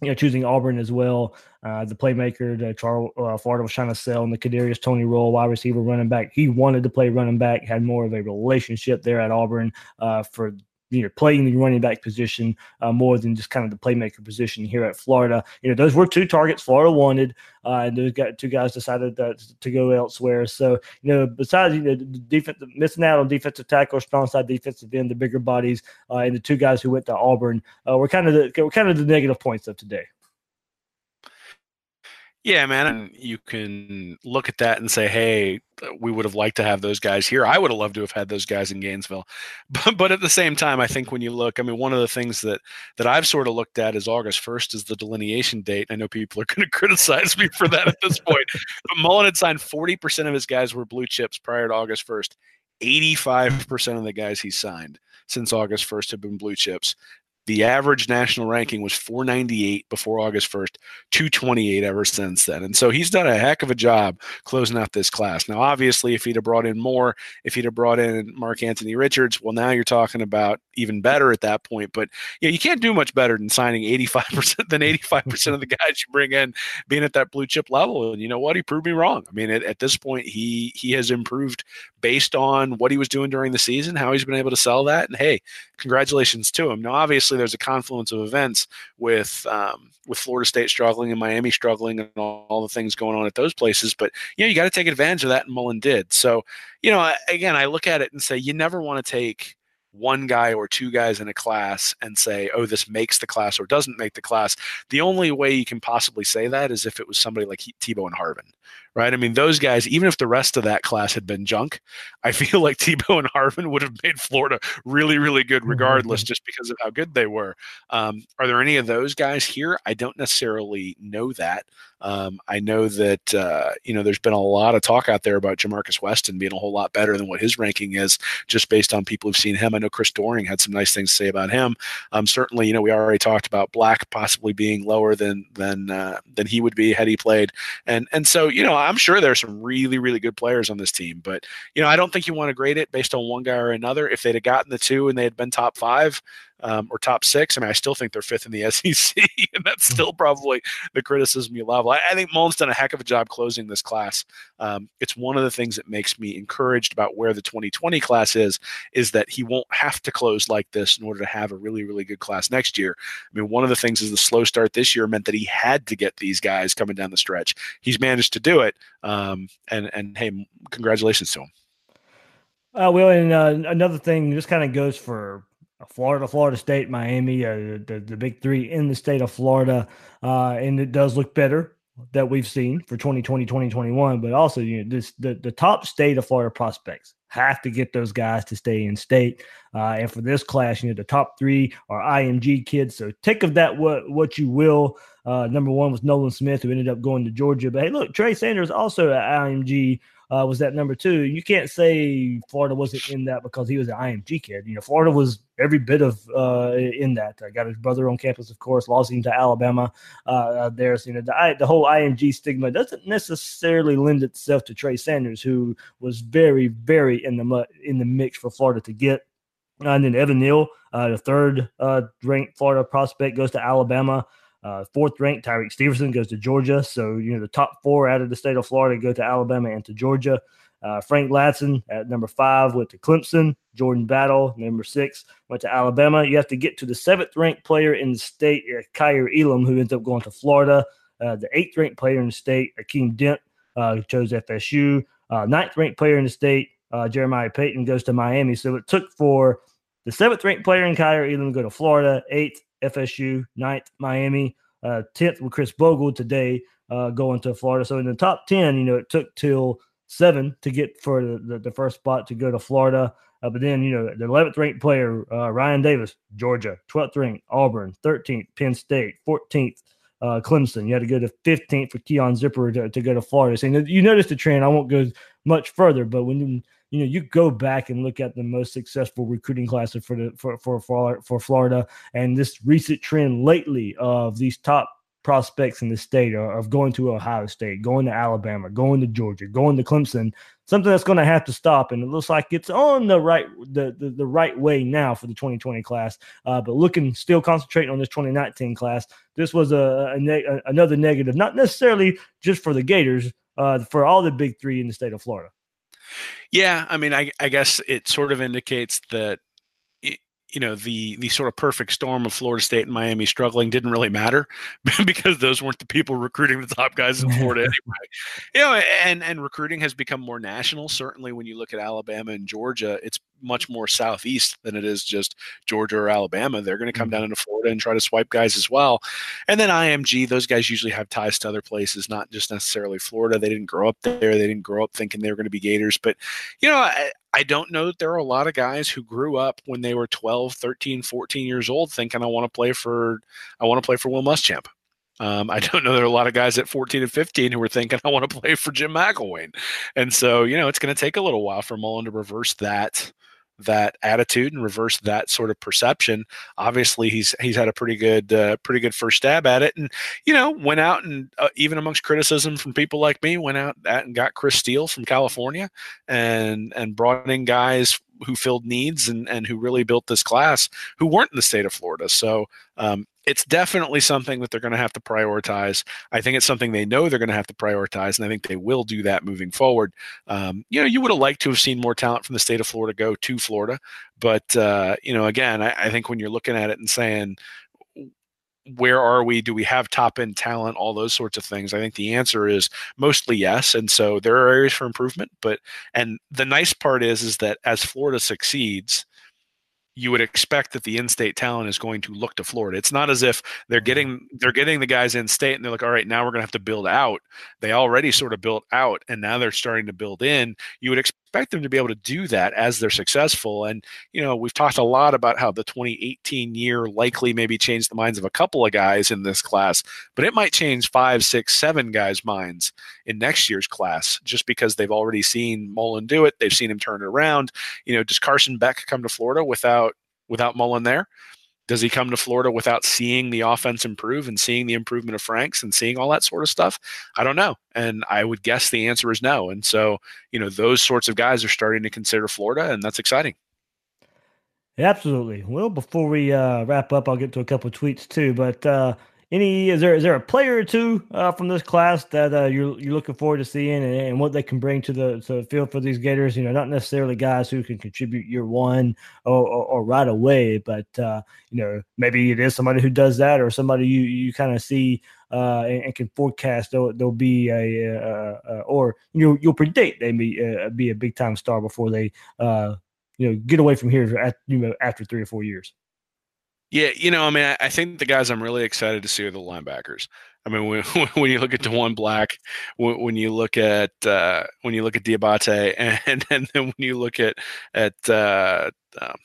you know, choosing Auburn as well. Uh, the playmaker that Charles uh, Florida was trying to sell in the Kadarius Toney role, wide receiver, running back. He wanted to play running back, had more of a relationship there at Auburn uh, for you know, playing the running back position uh, more than just kind of the playmaker position here at Florida. You know, those were two targets Florida wanted, uh, and those got two guys decided that, to go elsewhere. So, you know, besides you know, the defense missing out on defensive tackle, strong side defensive end, the bigger bodies, uh, and the two guys who went to Auburn uh, were kind of the were kind of the negative points of today. Yeah, man, and mm. you can look at that and say, "Hey, we would have liked to have those guys here. I would have loved to have had those guys in Gainesville." But, but at the same time, I think when you look, I mean, one of the things that that I've sort of looked at is August first is the delineation date. I know people are going to criticize me for that at this point, but Mullen had signed forty percent of his guys were blue chips prior to August first. 85% of the guys he signed since August 1st have been blue chips. The average national ranking was 498 before August 1st, 228 ever since then. And so he's done a heck of a job closing out this class. Now, obviously, if he'd have brought in more, if he'd have brought in Mark-Antonio Richards, well, now you're talking about even better at that point. But yeah, you can't do much better than signing 85% than 85% of the guys you bring in being at that blue chip level. And you know what? He proved me wrong. I mean, at, at this point, he he has improved based on what he was doing during the season, how he's been able to sell that. And hey, congratulations to him. Now, obviously, there's a confluence of events with um, with Florida State struggling and Miami struggling and all, all the things going on at those places. But you know, you got to take advantage of that, and Mullen did. So, you know, again, I look at it and say you never want to take one guy or two guys in a class and say, oh, this makes the class or doesn't make the class. The only way you can possibly say that is if it was somebody like Tebow and Harvin, right? I mean, those guys, even if the rest of that class had been junk, I feel like Tebow and Harvin would have made Florida really, really good mm-hmm. regardless, just because of how good they were. Um, are there any of those guys here? I don't necessarily know that. Um, I know that uh, you know there's been a lot of talk out there about Jamarcus Weston being a whole lot better than what his ranking is, just based on people who've seen him. I know Chris Doering had some nice things to say about him. Um, certainly, you know we already talked about Black possibly being lower than than uh, than he would be had he played, and and so you know I'm sure there's some really, really good players on this team, but you know, I don't think you want to grade it based on one guy or another. If they'd have gotten the two and they had been top five, um, or top six. I mean, I still think they're fifth in the SEC, and that's mm-hmm. still probably the criticism you level. I, I think Mullen's done a heck of a job closing this class. Um, it's one of the things that makes me encouraged about where the 2020 class is, is that he won't have to close like this in order to have a really, really good class next year. I mean, one of the things is the slow start this year meant that he had to get these guys coming down the stretch. He's managed to do it, um, and and hey, congratulations to him. Uh, well, and uh, another thing, this kind of goes for Florida, Florida State, Miami, uh, the, the big three in the state of Florida. Uh, and it does look better that we've seen for 2020, 2021. But also, you know, this the, the top state of Florida prospects have to get those guys to stay in state. Uh, and for this class, you know, the top three are IMG kids. So take of that what what you will. Uh, number one was Nolan Smith, who ended up going to Georgia. But hey, look, Trey Sanders also at IMG uh, was that number two. You can't say Florida wasn't in that because he was an IMG kid. You know, Florida was every bit of uh, in that. I got his brother on campus, of course, lost him to Alabama. Uh, uh there's you know the the whole IMG stigma doesn't necessarily lend itself to Trey Sanders, who was very very in the in the mix for Florida to get. And then Evan Neal, uh, the third uh, ranked Florida prospect, goes to Alabama. Uh, fourth ranked Tyrique Stevenson goes to Georgia. So, you know, the top four out of the state of Florida go to Alabama and to Georgia. Uh, Frank Ladson at number five went to Clemson. Jordan Battle, number six, went to Alabama. You have to get to the seventh ranked player in the state, uh, Kaiir Elam, who ends up going to Florida. Uh, the eighth ranked player in the state, Akeem Dent, uh, chose FSU. Uh, ninth ranked player in the state, Jeremiah Payton, goes to Miami. So it took for the seventh ranked player in Kaiir Elam to go to Florida, eighth, FSU, ninth, Miami, uh, tenth with Khris Bogle today uh, going to Florida. So in the top 10, you know, it took till seven to get for the, the, the first spot to go to Florida. Uh, but then, you know, the 11th ranked player, uh, Ryan Davis, Georgia, 12th ranked, Auburn, 13th, Penn State, 14th, uh, Clemson. You had to go to 15th for Keon Zipper to, to go to Florida. So you notice the trend. I won't go much further, but when you, know you go back and look at the most successful recruiting classes for the for for for, for Florida and this recent trend lately of these top prospects in the state of going to Ohio State, going to Alabama, going to Georgia, going to Clemson, something that's going to have to stop. And it looks like it's on the right the the, the right way now for the 2020 class. Uh, but looking still concentrating on this 2019 class, this was a, a, ne- another negative, not necessarily just for the Gators, uh, for all the big three in the state of Florida. Yeah, I mean, I, I guess it sort of indicates that you know the the sort of perfect storm of Florida State and Miami struggling didn't really matter because those weren't the people recruiting the top guys in Florida anyway. You know, and and recruiting has become more national. Certainly, when you look at Alabama and Georgia, it's much more southeast than it is just Georgia or Alabama. They're going to come mm-hmm. down into Florida and try to swipe guys as well. And then IMG, those guys usually have ties to other places, not just necessarily Florida. They didn't grow up there. They didn't grow up thinking they were going to be Gators. But, you know, I, I don't know that there are a lot of guys who grew up when they were 12, 13, 14 years old thinking I want to play for I want to play for Will Muschamp. Um, I don't know there are a lot of guys at 14 and 15 who were thinking I want to play for Jim McElwain. And so, you know, it's going to take a little while for Mullen to reverse that that attitude and reverse that sort of perception. Obviously, he's he's had a pretty good uh, pretty good first stab at it, and you know went out and uh, even amongst criticism from people like me, went out and got Chris Steele from California, and and brought in guys who filled needs and and who really built this class who weren't in the state of Florida. So um, it's definitely something that they're going to have to prioritize. I think it's something they know they're going to have to prioritize, and I think they will do that moving forward. Um, you know, you would have liked to have seen more talent from the state of Florida go to Florida, but uh, you know, again, I, I think when you're looking at it and saying where are we? Do we have top end talent? All those sorts of things. I think the answer is mostly yes. And so there are areas for improvement. But and the nice part is is that as Florida succeeds, you would expect that the in-state talent is going to look to Florida. It's not as if they're mm-hmm. getting they're getting the guys in state and they're like, all right, now we're going to have to build out. They already sort of built out, and now they're starting to build in. You would expect them to be able to do that as they're successful. And you know, we've talked a lot about how the 2018 year likely maybe changed the minds of a couple of guys in this class, but it might change five, six, seven guys' minds in next year's class just because they've already seen Mullen do it. They've seen him turn it around. You know, does Carson Beck come to Florida without without Mullen there? Does he come to Florida without seeing the offense improve and seeing the improvement of Franks and seeing all that sort of stuff? I don't know. And I would guess the answer is no. And so, you know, those sorts of guys are starting to consider Florida, and that's exciting. Absolutely. Well, before we uh, wrap up, I'll get to a couple tweets too. But uh, any is there is there a player or two uh, from this class that uh, you're you're looking forward to seeing and, and, what they can bring to the to the field for these Gators? You know, not necessarily guys who can contribute year one or, or, or right away, but uh, you know maybe it is somebody who does that or somebody you you kind of see uh, and, and, can forecast there'll, there'll be a, uh, uh, or you you'll predict they may be a big time star before they you know get away from here at, you know after three or four years. Yeah, you know, I mean, I, think the guys I'm really excited to see are the linebackers. I mean, when, when you look at Diwun Black, when, when you look at uh, when you look at Diabate, and, and then when you look at at uh, um,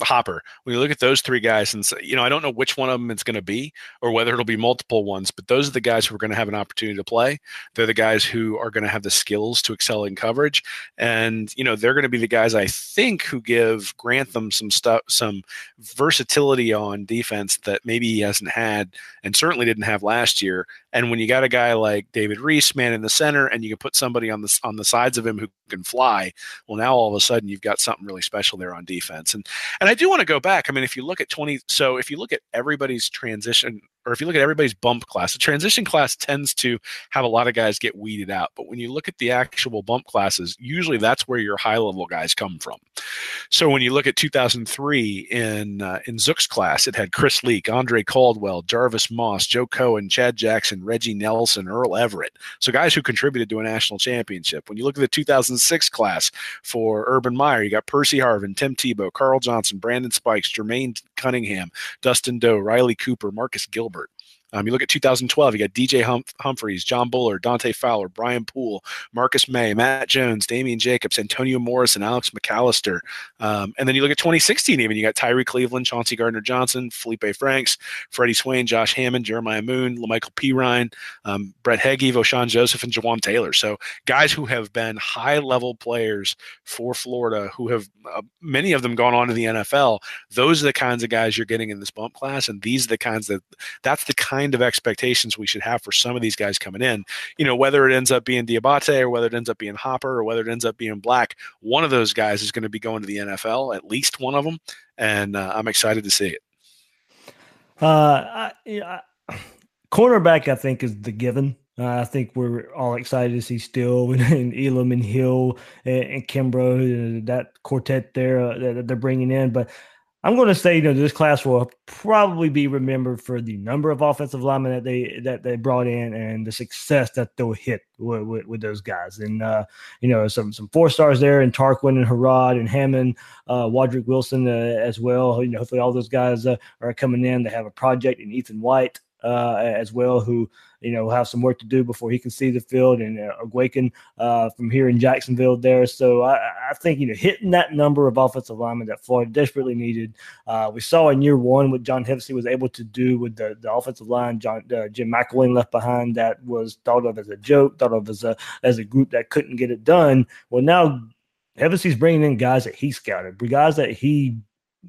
Hopper. When you look at those three guys and say, you know, I don't know which one of them it's going to be or whether it'll be multiple ones, but those are the guys who are going to have an opportunity to play. They're the guys who are going to have the skills to excel in coverage. And, you know, they're going to be the guys I think who give Grantham some stuff, some versatility on defense that maybe he hasn't had and certainly didn't have last year. And when you got a guy like David Reese, man in the center, and you can put somebody on the on the sides of him who can fly, well, now all of a sudden you've got something really special there on defense. And and I do want to go back. I mean, if you look at twenty, so if you look at everybody's transition or if you look at everybody's bump class, the transition class tends to have a lot of guys get weeded out. But when you look at the actual bump classes, usually that's where your high level guys come from. So when you look at 2003 in uh, in Zook's class, it had Chris Leak, Andre Caldwell, Jarvis Moss, Joe Cohen, Chad Jackson, Reggie Nelson, Earl Everett. So guys who contributed to a national championship. When you look at the 2006 class for Urban Meyer, you got Percy Harvin, Tim Tebow, Carl Johnson, Brandon Spikes, Jermaine Cunningham, Dustin Doe, Riley Cooper, Marcus Gilbert. Um, you look at 2012, you got DJ hum- Humphries, Jon Bullard, Dante Fowler, Brian Poole, Marcus Maye, Matt Jones, Damien Jacobs, Antonio Morris, and Alex McCalister. Um, and then you look at 2016, even you got Tyree Cleveland, Chauncey Gardner Johnson, Feleipe Franks, Freddie Swain, Josh Hammond, Jeremiah Moon, Lamical Perine, um, Brett Heggie, Vosean Joseph, and Jawaan Taylor. So guys who have been high level players for Florida, who have uh, many of them gone on to the NFL. Those are the kinds of guys you're getting in this bump class, and these are the kinds that that's the kind kind of expectations we should have for some of these guys coming in. You know, whether it ends up being Diabate or whether it ends up being Hopper or whether it ends up being Black, one of those guys is going to be going to the NFL, at least one of them, and uh, I'm excited to see it. Uh, I, I, cornerback, I think, is the given. Uh, I think we're all excited to see Steele and, and Elam and Hill and, and Kimbrough, uh, that quartet there uh, that they're bringing in. But I'm going to say, you know, this class will probably be remembered for the number of offensive linemen that they that they brought in and the success that they'll hit with, with, with those guys. And uh, you know, some some four stars there, and Tarquin and Harrod and Hammond, uh, Wardrick Wilson uh, as well. You know, hopefully all those guys uh, are coming in. They have a project in Ethan White uh, as well, who you know have some work to do before he can see the field, and uh, Eguakun uh, from here in Jacksonville there. So I, I, think you know hitting that number of offensive linemen that Florida desperately needed. Uh, we saw in year one what John Hevesy was able to do with the, the offensive line. John uh, Jim McElwain left behind that was thought of as a joke, thought of as a as a group that couldn't get it done. Well, now Hevesy's bringing in guys that he scouted, guys that he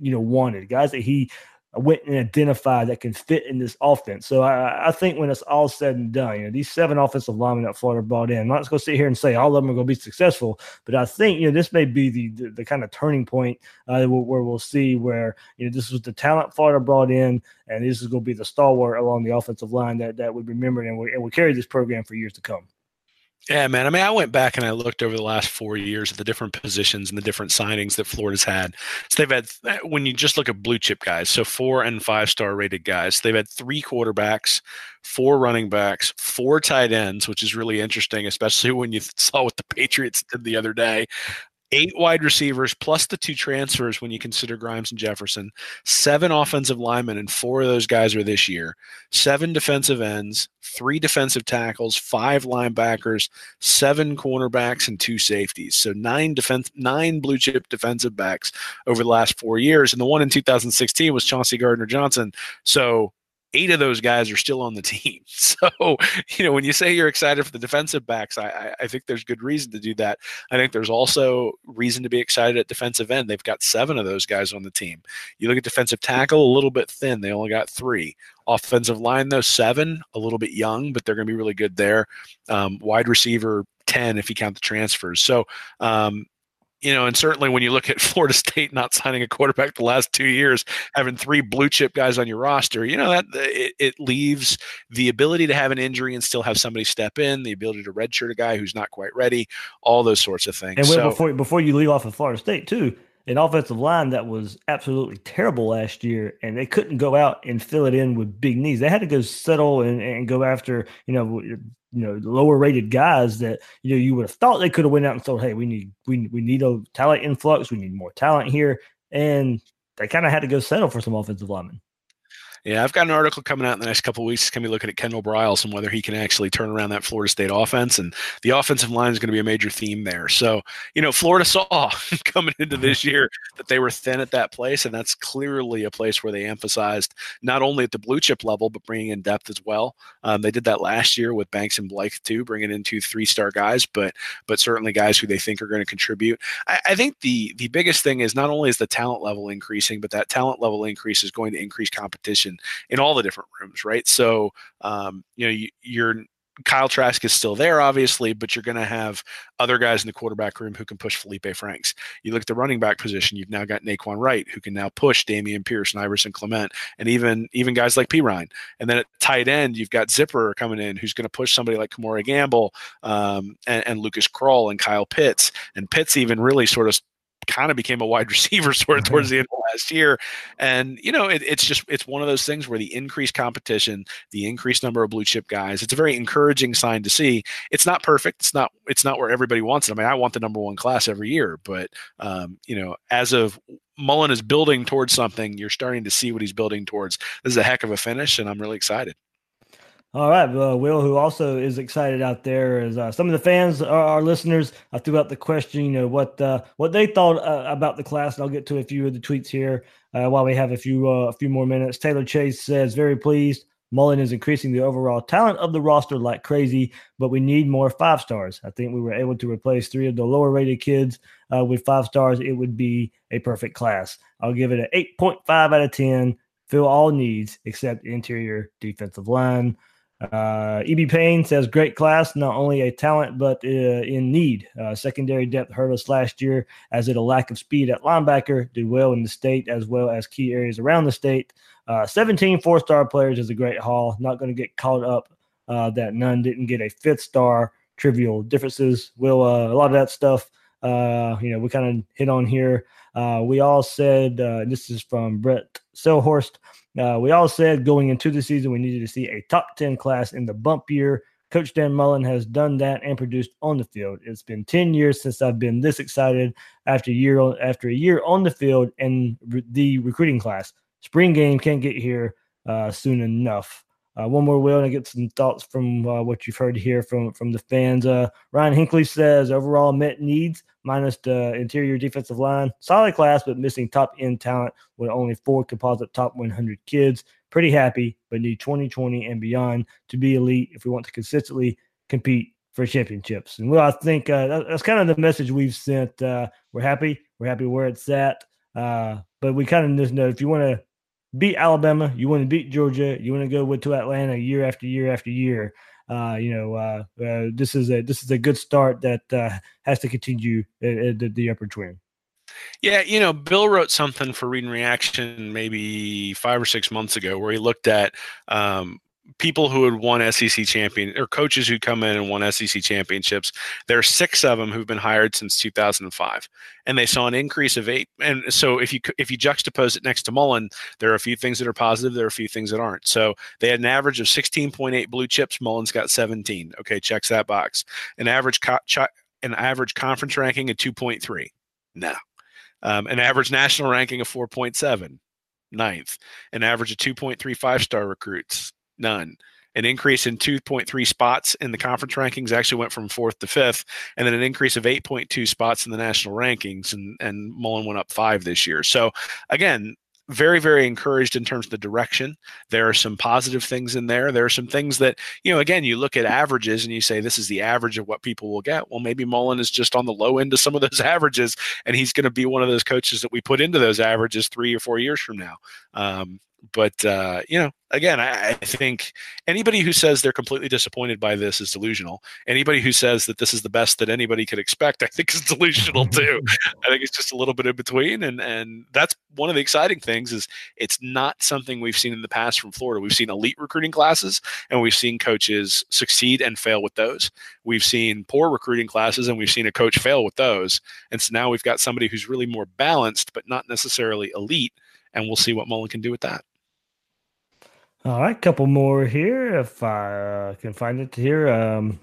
you know wanted, guys that he went and identified that can fit in this offense. So I, I, think when it's all said and done, you know, these seven offensive linemen that Florida brought in, I'm not going to sit here and say all of them are going to be successful, but I think, you know, this may be the, the, the kind of turning point uh, where we'll see where, you know, this was the talent Florida brought in, and this is going to be the stalwart along the offensive line that, that we remember and we, and we carry this program for years to come. Yeah, man. I mean, I went back and I looked over the last four years at the different positions and the different signings that Florida's had. So they've had, eh, when you just look at blue chip guys, so four and five star rated guys, they've had three quarterbacks, four running backs, four tight ends, which is really interesting, especially when you saw what the Patriots did the other day eight wide receivers plus the two transfers when you consider Grimes and Jefferson, seven offensive linemen, and four of those guys are this year, seven defensive ends, three defensive tackles, five linebackers, seven cornerbacks, and two safeties. So nine defense, nine blue chip defensive backs over the last four years. And the one in 2016 was Chauncey Gardner Johnson. So eight of those guys are still on the team. So, you know, when you say you're excited for the defensive backs, I, I think there's good reason to do that. I think there's also reason to be excited at defensive end. They've got seven of those guys on the team. You look at defensive tackle, a little bit thin. They only got three. Offensive line, though, seven, a little bit young, but they're going to be really good there. Um, wide receiver, 10 if you count the transfers. So, um, you know, and certainly when you look at Florida State not signing a quarterback the last two years, having three blue chip guys on your roster, you know that uh, it, it leaves the ability to have an injury and still have somebody step in, the ability to redshirt a guy who's not quite ready, all those sorts of things. And so, before before you leave off of Florida State too, an offensive line that was absolutely terrible last year, and they couldn't go out and fill it in with big needs. They had to go settle and, and go after, you know, you know lower rated guys that you know you would have thought they could have went out and thought, hey, we need we we need a talent influx, we need more talent here, and they kind of had to go settle for some offensive linemen. Yeah, I've got an article coming out in the next couple weeks. It's going to be looking at Kendall Briles and whether he can actually turn around that Florida State offense. And the offensive line is going to be a major theme there. So, you know, Florida saw coming into this year that they were thin at that place. And that's clearly a place where they emphasized not only at the blue chip level, but bringing in depth as well. Um, they did that last year with Banks and Blythe too, bringing in two three star guys, but but certainly guys who they think are going to contribute. I, I think the the biggest thing is not only is the talent level increasing, but that talent level increase is going to increase competition in all the different rooms, right? So, um, you know, you, you're Kyle Trask is still there, obviously, but you're going to have other guys in the quarterback room who can push Feleipe Franks. You look at the running back position, you've now got Nay'Quan Wright, who can now push Dameon Pierce and Iverson Clement, and even even guys like Perine. And then at tight end, you've got Zipper coming in, who's going to push somebody like Kemore Gamble um, and, and Lucas Krull and Kyle Pitts. And Pitts even really sort of kind of became a wide receiver sort of towards the end of last year. And, you know, it, it's just, it's one of those things where the increased competition, the increased number of blue chip guys, it's a very encouraging sign to see. It's not perfect. It's not, it's not where everybody wants it. I mean, I want the number one class every year, but, um, you know, as of Mullen is building towards something, you're starting to see what he's building towards. This is a heck of a finish, and I'm really excited. All right, uh, Will, who also is excited out there, is uh, some of the fans, our, our listeners. I threw out the question, you know, what uh, what they thought uh, about the class, and I'll get to a few of the tweets here uh, while we have a few uh, a few more minutes. Taylor Chase says, "Very pleased. Mullen is increasing the overall talent of the roster like crazy, but we need more five stars. I think we were able to replace three of the lower rated kids with five stars. It would be a perfect class. I'll give it an eight point five out of ten. Fill all needs except interior defensive line." Uh, EB Payne says great class, not only a talent but uh, in need. Uh, secondary depth hurt us last year as it a lack of speed at linebacker. Did well in the state as well as key areas around the state. Uh, 17 four star players is a great haul. Not going to get caught up uh, that none didn't get a fifth star. Trivial differences. Will uh, a lot of that stuff. Uh, you know, we kind of hit on here. Uh, we all said this is from Brett Selhorst. Uh, we all said going into the season we needed to see a top 10 class in the bump year. Coach Dan Mullen has done that and produced on the field. It's been 10 years since I've been this excited after year after a year on the field and re- the recruiting class. Spring game can't get here uh, soon enough. Uh, one more, Will, and I get some thoughts from uh, what you've heard here from from the fans. Uh, Ryan Hinkley says overall met needs minus the interior defensive line, solid class, but missing top end talent with only four composite top 100 kids. Pretty happy, but need 2020 and beyond to be elite if we want to consistently compete for championships. And well, I think uh, that's kind of the message we've sent. Uh, we're happy, we're happy where it's at, uh, but we kind of just know if you want to beat Alabama, you want to beat Georgia, you want to go with to Atlanta year after year after year. Uh, you know, uh, uh, this is a this is a good start that uh, has to continue the, the upper twin. Yeah, you know, Bill wrote something for Read and Reaction maybe five or six months ago where he looked at um, people who had won SEC champion or coaches who come in and won SEC championships. There are six of them who've been hired since 2005, and they saw an increase of eight. And so if you if you juxtapose it next to Mullen, there are a few things that are positive. There are a few things that aren't. So they had an average of 16.8 blue chips. Mullen's got 17. Okay, checks that box. An average co- ch- an average conference ranking of 2.3. No. Um, an average national ranking of 4.7 ninth, an average of 2.35 star recruits, None. An increase in 2.3 spots in the conference rankings actually went from fourth to fifth, and then an increase of 8.2 spots in the national rankings, and, and Mullen went up five this year. So, again, very very encouraged in terms of the direction there are some positive things in there there are some things that you know again you look at averages and you say this is the average of what people will get well maybe mullen is just on the low end of some of those averages and he's going to be one of those coaches that we put into those averages three or four years from now um, but uh, you know, again, I, I, think anybody who says they're completely disappointed by this is delusional. Anybody who says that this is the best that anybody could expect, I think, is delusional too. I think it's just a little bit in between, and and that's one of the exciting things is it's not something we've seen in the past from Florida. We've seen elite recruiting classes, and we've seen coaches succeed and fail with those. We've seen poor recruiting classes, and we've seen a coach fail with those. And so now we've got somebody who's really more balanced, but not necessarily elite. And we'll see what Mullen can do with that. All right, couple more here if I uh, can find it here. Um,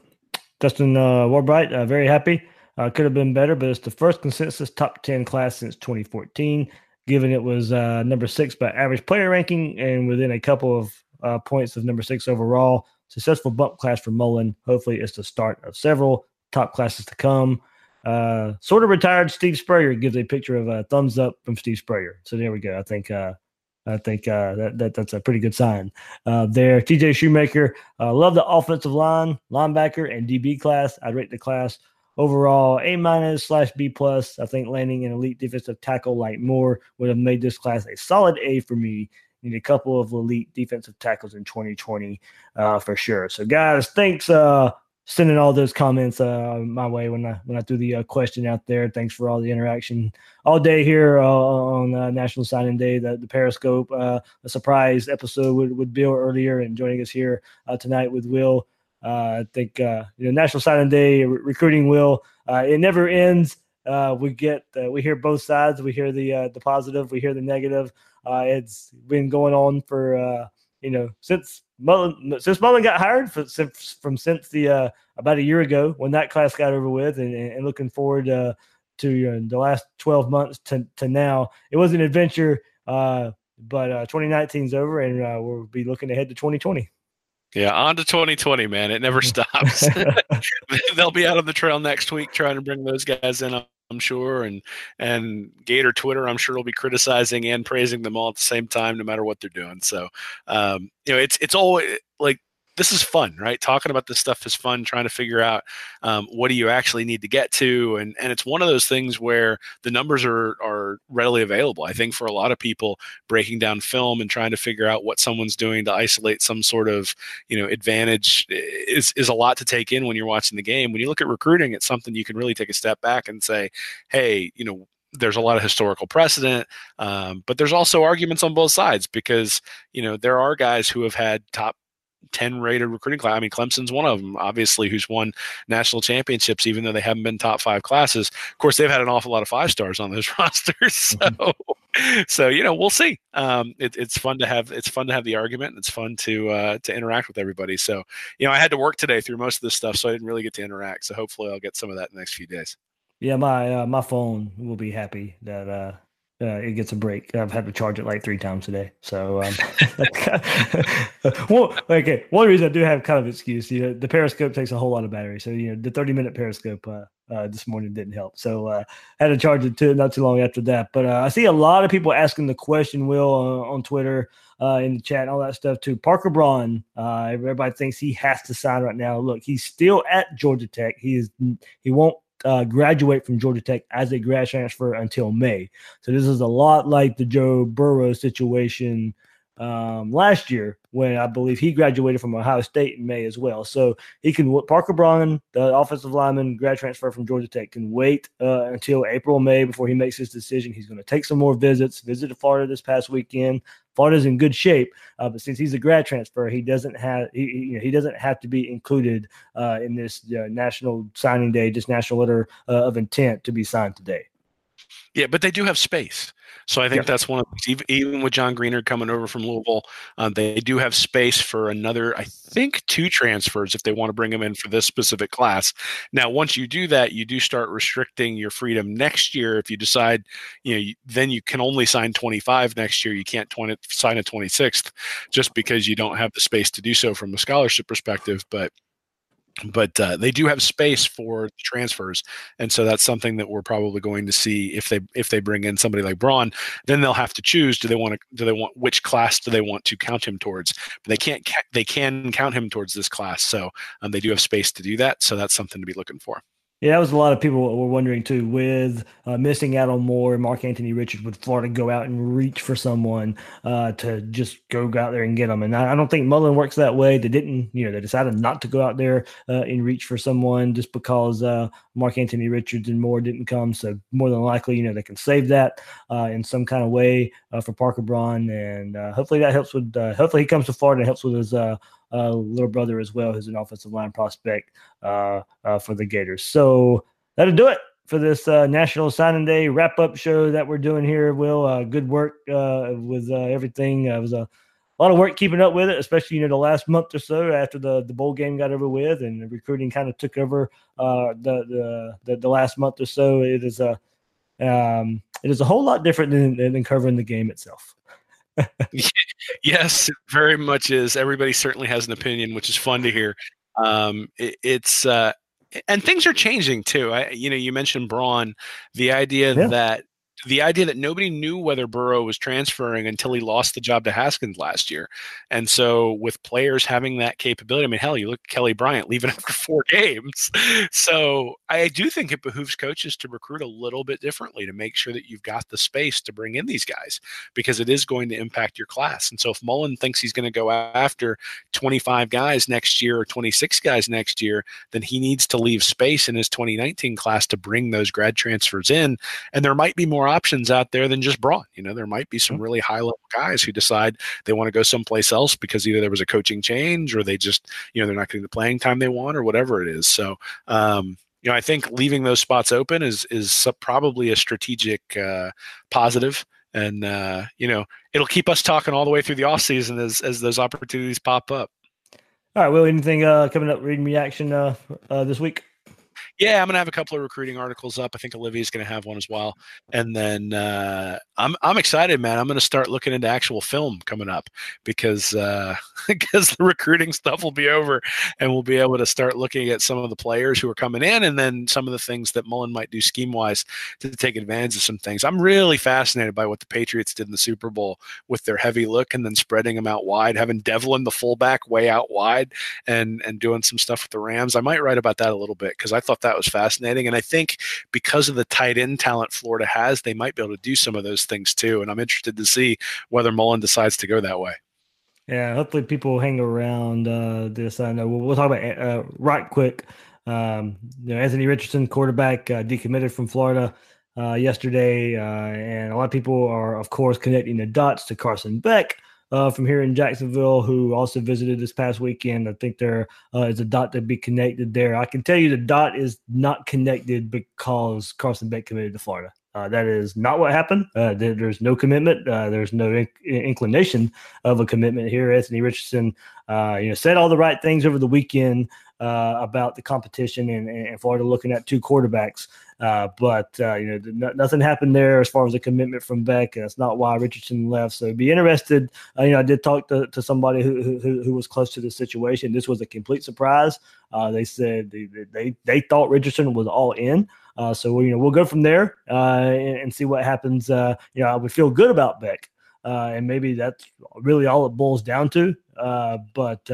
Dustin uh, Warbright, uh, very happy. Uh, could have been better, but it's the first consensus top 10 class since 2014, given it was uh, number six by average player ranking and within a couple of uh, points of number six overall. Successful bump class for Mullen. Hopefully, it's the start of several top classes to come. Uh, sort of retired Steve Spurrier gives a picture of a thumbs up from Steve Spurrier. So there we go. I think I think uh, that, that that's a pretty good sign uh, there. TJ Shoemaker, uh, love the offensive line, linebacker, and DB class. I'd rate the class overall A minus slash B plus. I think landing an elite defensive tackle like Moore would have made this class a solid A for me. need a couple of elite defensive tackles in 2020 uh, for sure. So, guys, thanks uh, sending all those comments uh, my way when I when I threw the uh, question out there. Thanks for all the interaction all day here uh, on uh, National Signing Day. The, the Periscope, uh, a surprise episode with, with Bill earlier, and joining us here uh, tonight with Will. I think you know National Signing Day re- recruiting will it never ends. we get we hear both sides. We hear the the positive. We hear the negative. it's been going on for you know since Mullen, since Mullen got hired for, since, from since the uh, about a year ago when that class got over with, and, and looking forward uh, to uh, the last twelve months to, to now. It was an adventure, uh, but uh, 2019 is over, and uh, we'll be looking ahead to 2020. Yeah, on to 2020, man. It never stops. They'll be out on the trail next week trying to bring those guys in. I'm sure, and and Gator Twitter, I'm sure will be criticizing and praising them all at the same time, no matter what they're doing. So, um, you know, it's it's always like this is fun, right? Talking about this stuff is fun. Trying to figure out um, what do you actually need to get to, and and it's one of those things where the numbers are are readily available. I think for a lot of people, breaking down film and trying to figure out what someone's doing to isolate some sort of you know advantage is is a lot to take in when you're watching the game. When you look at recruiting, it's something you can really take a step back and say, hey, you know there's a lot of historical precedent, um, but there's also arguments on both sides because you know there are guys who have had top 10 rated recruiting class. I mean, Clemson's one of them, obviously, who's won national championships, even though they haven't been top five classes. Of course, they've had an awful lot of five stars on those rosters. So, mm-hmm. so you know, we'll see. Um, it, it's fun to have. It's fun to have the argument. It's fun to uh, to interact with everybody. So, you know, I had to work today through most of this stuff, so I didn't really get to interact. So, hopefully, I'll get some of that in the next few days. Yeah, my uh, my phone will be happy that uh, uh, it gets a break. I've had to charge it like three times a day. So, um, well, okay. One reason I do have kind of excuse, you know, the Periscope takes a whole lot of battery. So, you know, the 30 minute Periscope uh, uh, this morning didn't help. So, uh, had to charge it too, not too long after that. But uh, I see a lot of people asking the question, Will, on Twitter, uh, in the chat, and all that stuff too. Parker Braun, everybody thinks he has to sign right now. Look, he's still at Georgia Tech. He is, he won't uh, graduate from Georgia Tech as a grad transfer until May. So this is a lot like the Joe Burrow situation um, last year when I believe he graduated from Ohio State in May as well. So he can Parker Braun, the offensive lineman, grad transfer from Georgia Tech, can wait uh, until April May before he makes his decision. He's going to take some more visits. Visited Florida this past weekend. Florida's in good shape, uh, but since he's a grad transfer, he doesn't have he, you know, he doesn't have to be included uh, in this uh, national signing day, just national letter uh, of intent to be signed today. Yeah, but they do have space. So I think yeah. that's one of even, even with John Greenard coming over from Louisville, uh, they do have space for another, I think, two transfers if they want to bring them in for this specific class. Now, once you do that, you do start restricting your freedom next year. If you decide, you know, then you can only sign 25 next year. You can't 20, sign a 26th just because you don't have the space to do so from a scholarship perspective. But but uh, they do have space for transfers, and so that's something that we're probably going to see if they if they bring in somebody like Braun, then they'll have to choose: do they want to do they want which class do they want to count him towards? But they can't they can count him towards this class, so um, they do have space to do that. So that's something to be looking for. Yeah, that was a lot of people were wondering too. With uh, missing out on Moore, Mark Anthony Richards would Florida go out and reach for someone uh, to just go out there and get them? And I, I, don't think Mullen works that way. They didn't, you know, they decided not to go out there uh, and reach for someone just because uh, Mark-Antonio Richards and Moore didn't come. So more than likely, you know, they can save that uh, in some kind of way uh, for Parker Braun, and hopefully that helps with. hopefully he comes to Florida and helps with his uh, little brother as well, who's an offensive line prospect uh, uh, for the Gators. So that'll do it for this uh, National Signing Day wrap up show that we're doing here. Will, uh, good work with everything. it was a lot of work keeping up with it, especially you know the last month or so after the the bowl game got over with and the recruiting kind of took over the, the, the the last month or so. It is a um, it is a whole lot different than, than covering the game itself. yes, it very much is. Everybody certainly has an opinion, which is fun to hear. Um, it, it's uh, and things are changing too. I, you know, you mentioned Braun, the idea yeah. that the idea that nobody knew whether Burrow was transferring until he lost the job to Haskins last year. And so with players having that capability, I mean, hell, you look at Kelly Bryant leaving after four games. So I do think it behooves coaches to recruit a little bit differently to make sure that you've got the space to bring in these guys because it is going to impact your class. And so if Mullen thinks he's going to go after 25 guys next year or 26 guys next year, then he needs to leave space in his 2019 class to bring those grad transfers in. And there might be more options out there than just Braun. You know, there might be some mm-hmm. really high level guys who decide they want to go someplace else because either there was a coaching change or they just, you know, they're not getting the playing time they want or whatever it is. So, um, you know, I think leaving those spots open is is probably a strategic uh, positive, and uh, you know, it'll keep us talking all the way through the off season as as those opportunities pop up. All right, Will, anything uh, coming up reading reaction uh, uh, this week? Yeah, I'm gonna have a couple of recruiting articles up. I think Olivia's gonna have one as well. And then uh, I'm I'm excited, man. I'm gonna start looking into actual film coming up because uh, because the recruiting stuff will be over, and we'll be able to start looking at some of the players who are coming in, and then some of the things that Mullen might do scheme wise to take advantage of some things. I'm really fascinated by what the Patriots did in the Super Bowl with their heavy look and then spreading them out wide, having Develin the fullback way out wide, and and doing some stuff with the Rams. I might write about that a little bit because I thought that that was fascinating. And I think because of the tight end talent Florida has, they might be able to do some of those things too. And I'm interested to see whether Mullen decides to go that way. Yeah, hopefully people hang around uh, this. I know we'll, we'll talk about uh, right quick. Um, you know, Anthony Richardson, quarterback, uh, decommitted from Florida uh, yesterday, uh, and a lot of people are, of course, connecting the dots to Carson Beck uh, from here in Jacksonville who also visited this past weekend. I think there uh, is a dot to be connected there. I can tell you the dot is not connected because Carson Beck committed to Florida. Uh, that is not what happened. Uh, there, there's no commitment. Uh, there's no inc- inclination of a commitment here. Anthony Richardson, uh, you know, said all the right things over the weekend uh, about the competition and, and Florida looking at two quarterbacks. Uh, but uh, you know, n- nothing happened there as far as a commitment from Beck. That's not why Richardson left. So be interested. Uh, you know, I did talk to, to somebody who, who, who was close to the situation. This was a complete surprise. Uh, they said they, they they thought Richardson was all in. Uh, so you know, we'll go from there and, and, see what happens. you know, I would feel good about Beck. And maybe that's really all it boils down to. but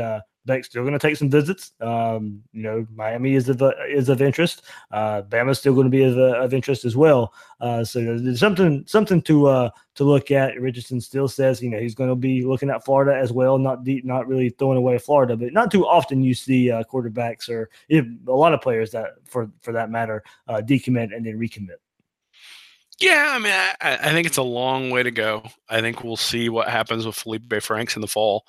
Beck's still going to take some visits. Um, you know, Miami is of is of interest. Uh, Bama's still going to be of, of interest as well. Uh, so there's something something to uh, to look at. Richardson still says you know he's going to be looking at Florida as well. Not deep, not really throwing away Florida, but not too often you see uh, quarterbacks or a lot of players that for for that matter uh, decommit and then recommit. Yeah, I mean, I, I, think it's a long way to go. I think we'll see what happens with Feleipe Franks in the fall.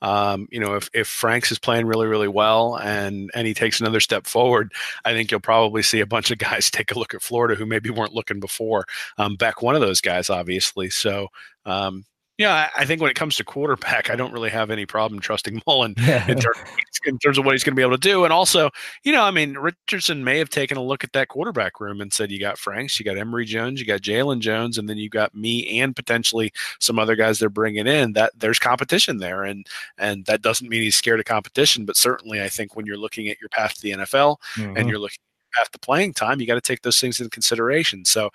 Um, you know, if, if Franks is playing really, really well and and he takes another step forward, I think you'll probably see a bunch of guys take a look at Florida who maybe weren't looking before. Um, Beck, one of those guys, obviously. So, um, yeah, I think when it comes to quarterback, I don't really have any problem trusting Mullen in, terms, in, terms, of what he's going to be able to do. And also, you know, I mean, Richardson may have taken a look at that quarterback room and said, you got Franks, you got Emory Jones, you got Jalon Jones, and then you got me and potentially some other guys they're bringing in. That there's competition there, and and that doesn't mean he's scared of competition, but certainly I think when you're looking at your path to the NFL mm-hmm. and you're looking path to playing time, you got to take those things into consideration. So,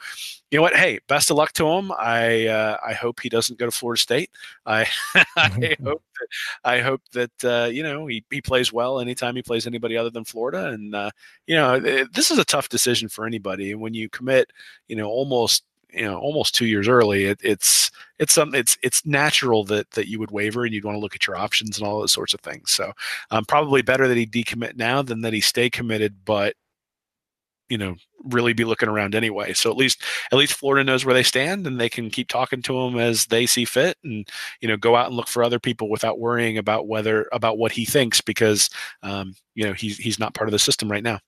you know what? Hey, best of luck to him. I uh, I hope he doesn't go to Florida State. I I hope that, I hope that uh, you know he, he plays well anytime he plays anybody other than Florida. And uh, you know this is a tough decision for anybody. And when you commit, you know, almost you know almost two years early, it, it's it's something it's it's natural that that you would waver and you'd want to look at your options and all those sorts of things. So um, probably better that he decommit now than that he stay committed, but you know really be looking around anyway. So at least at least florida knows where they stand and they can keep talking to them as they see fit and you know go out and look for other people without worrying about whether about what he thinks because um, you know he's he's not part of the system right now.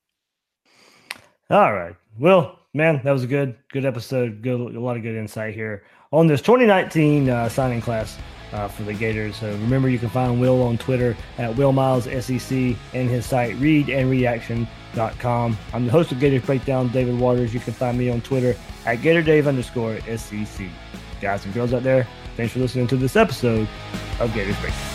All right. Well man that was a good good episode good a lot of good insight here on this 2019 uh, signing class uh, for the Gators. So remember, you can find Will on Twitter at Will Miles SEC and his site readandreaction.com. I'm the host of Gators Breakdown, David Waters. You can find me on Twitter at GatorDave underscore SEC. Guys and girls out there, thanks for listening to this episode of Gators Breakdown.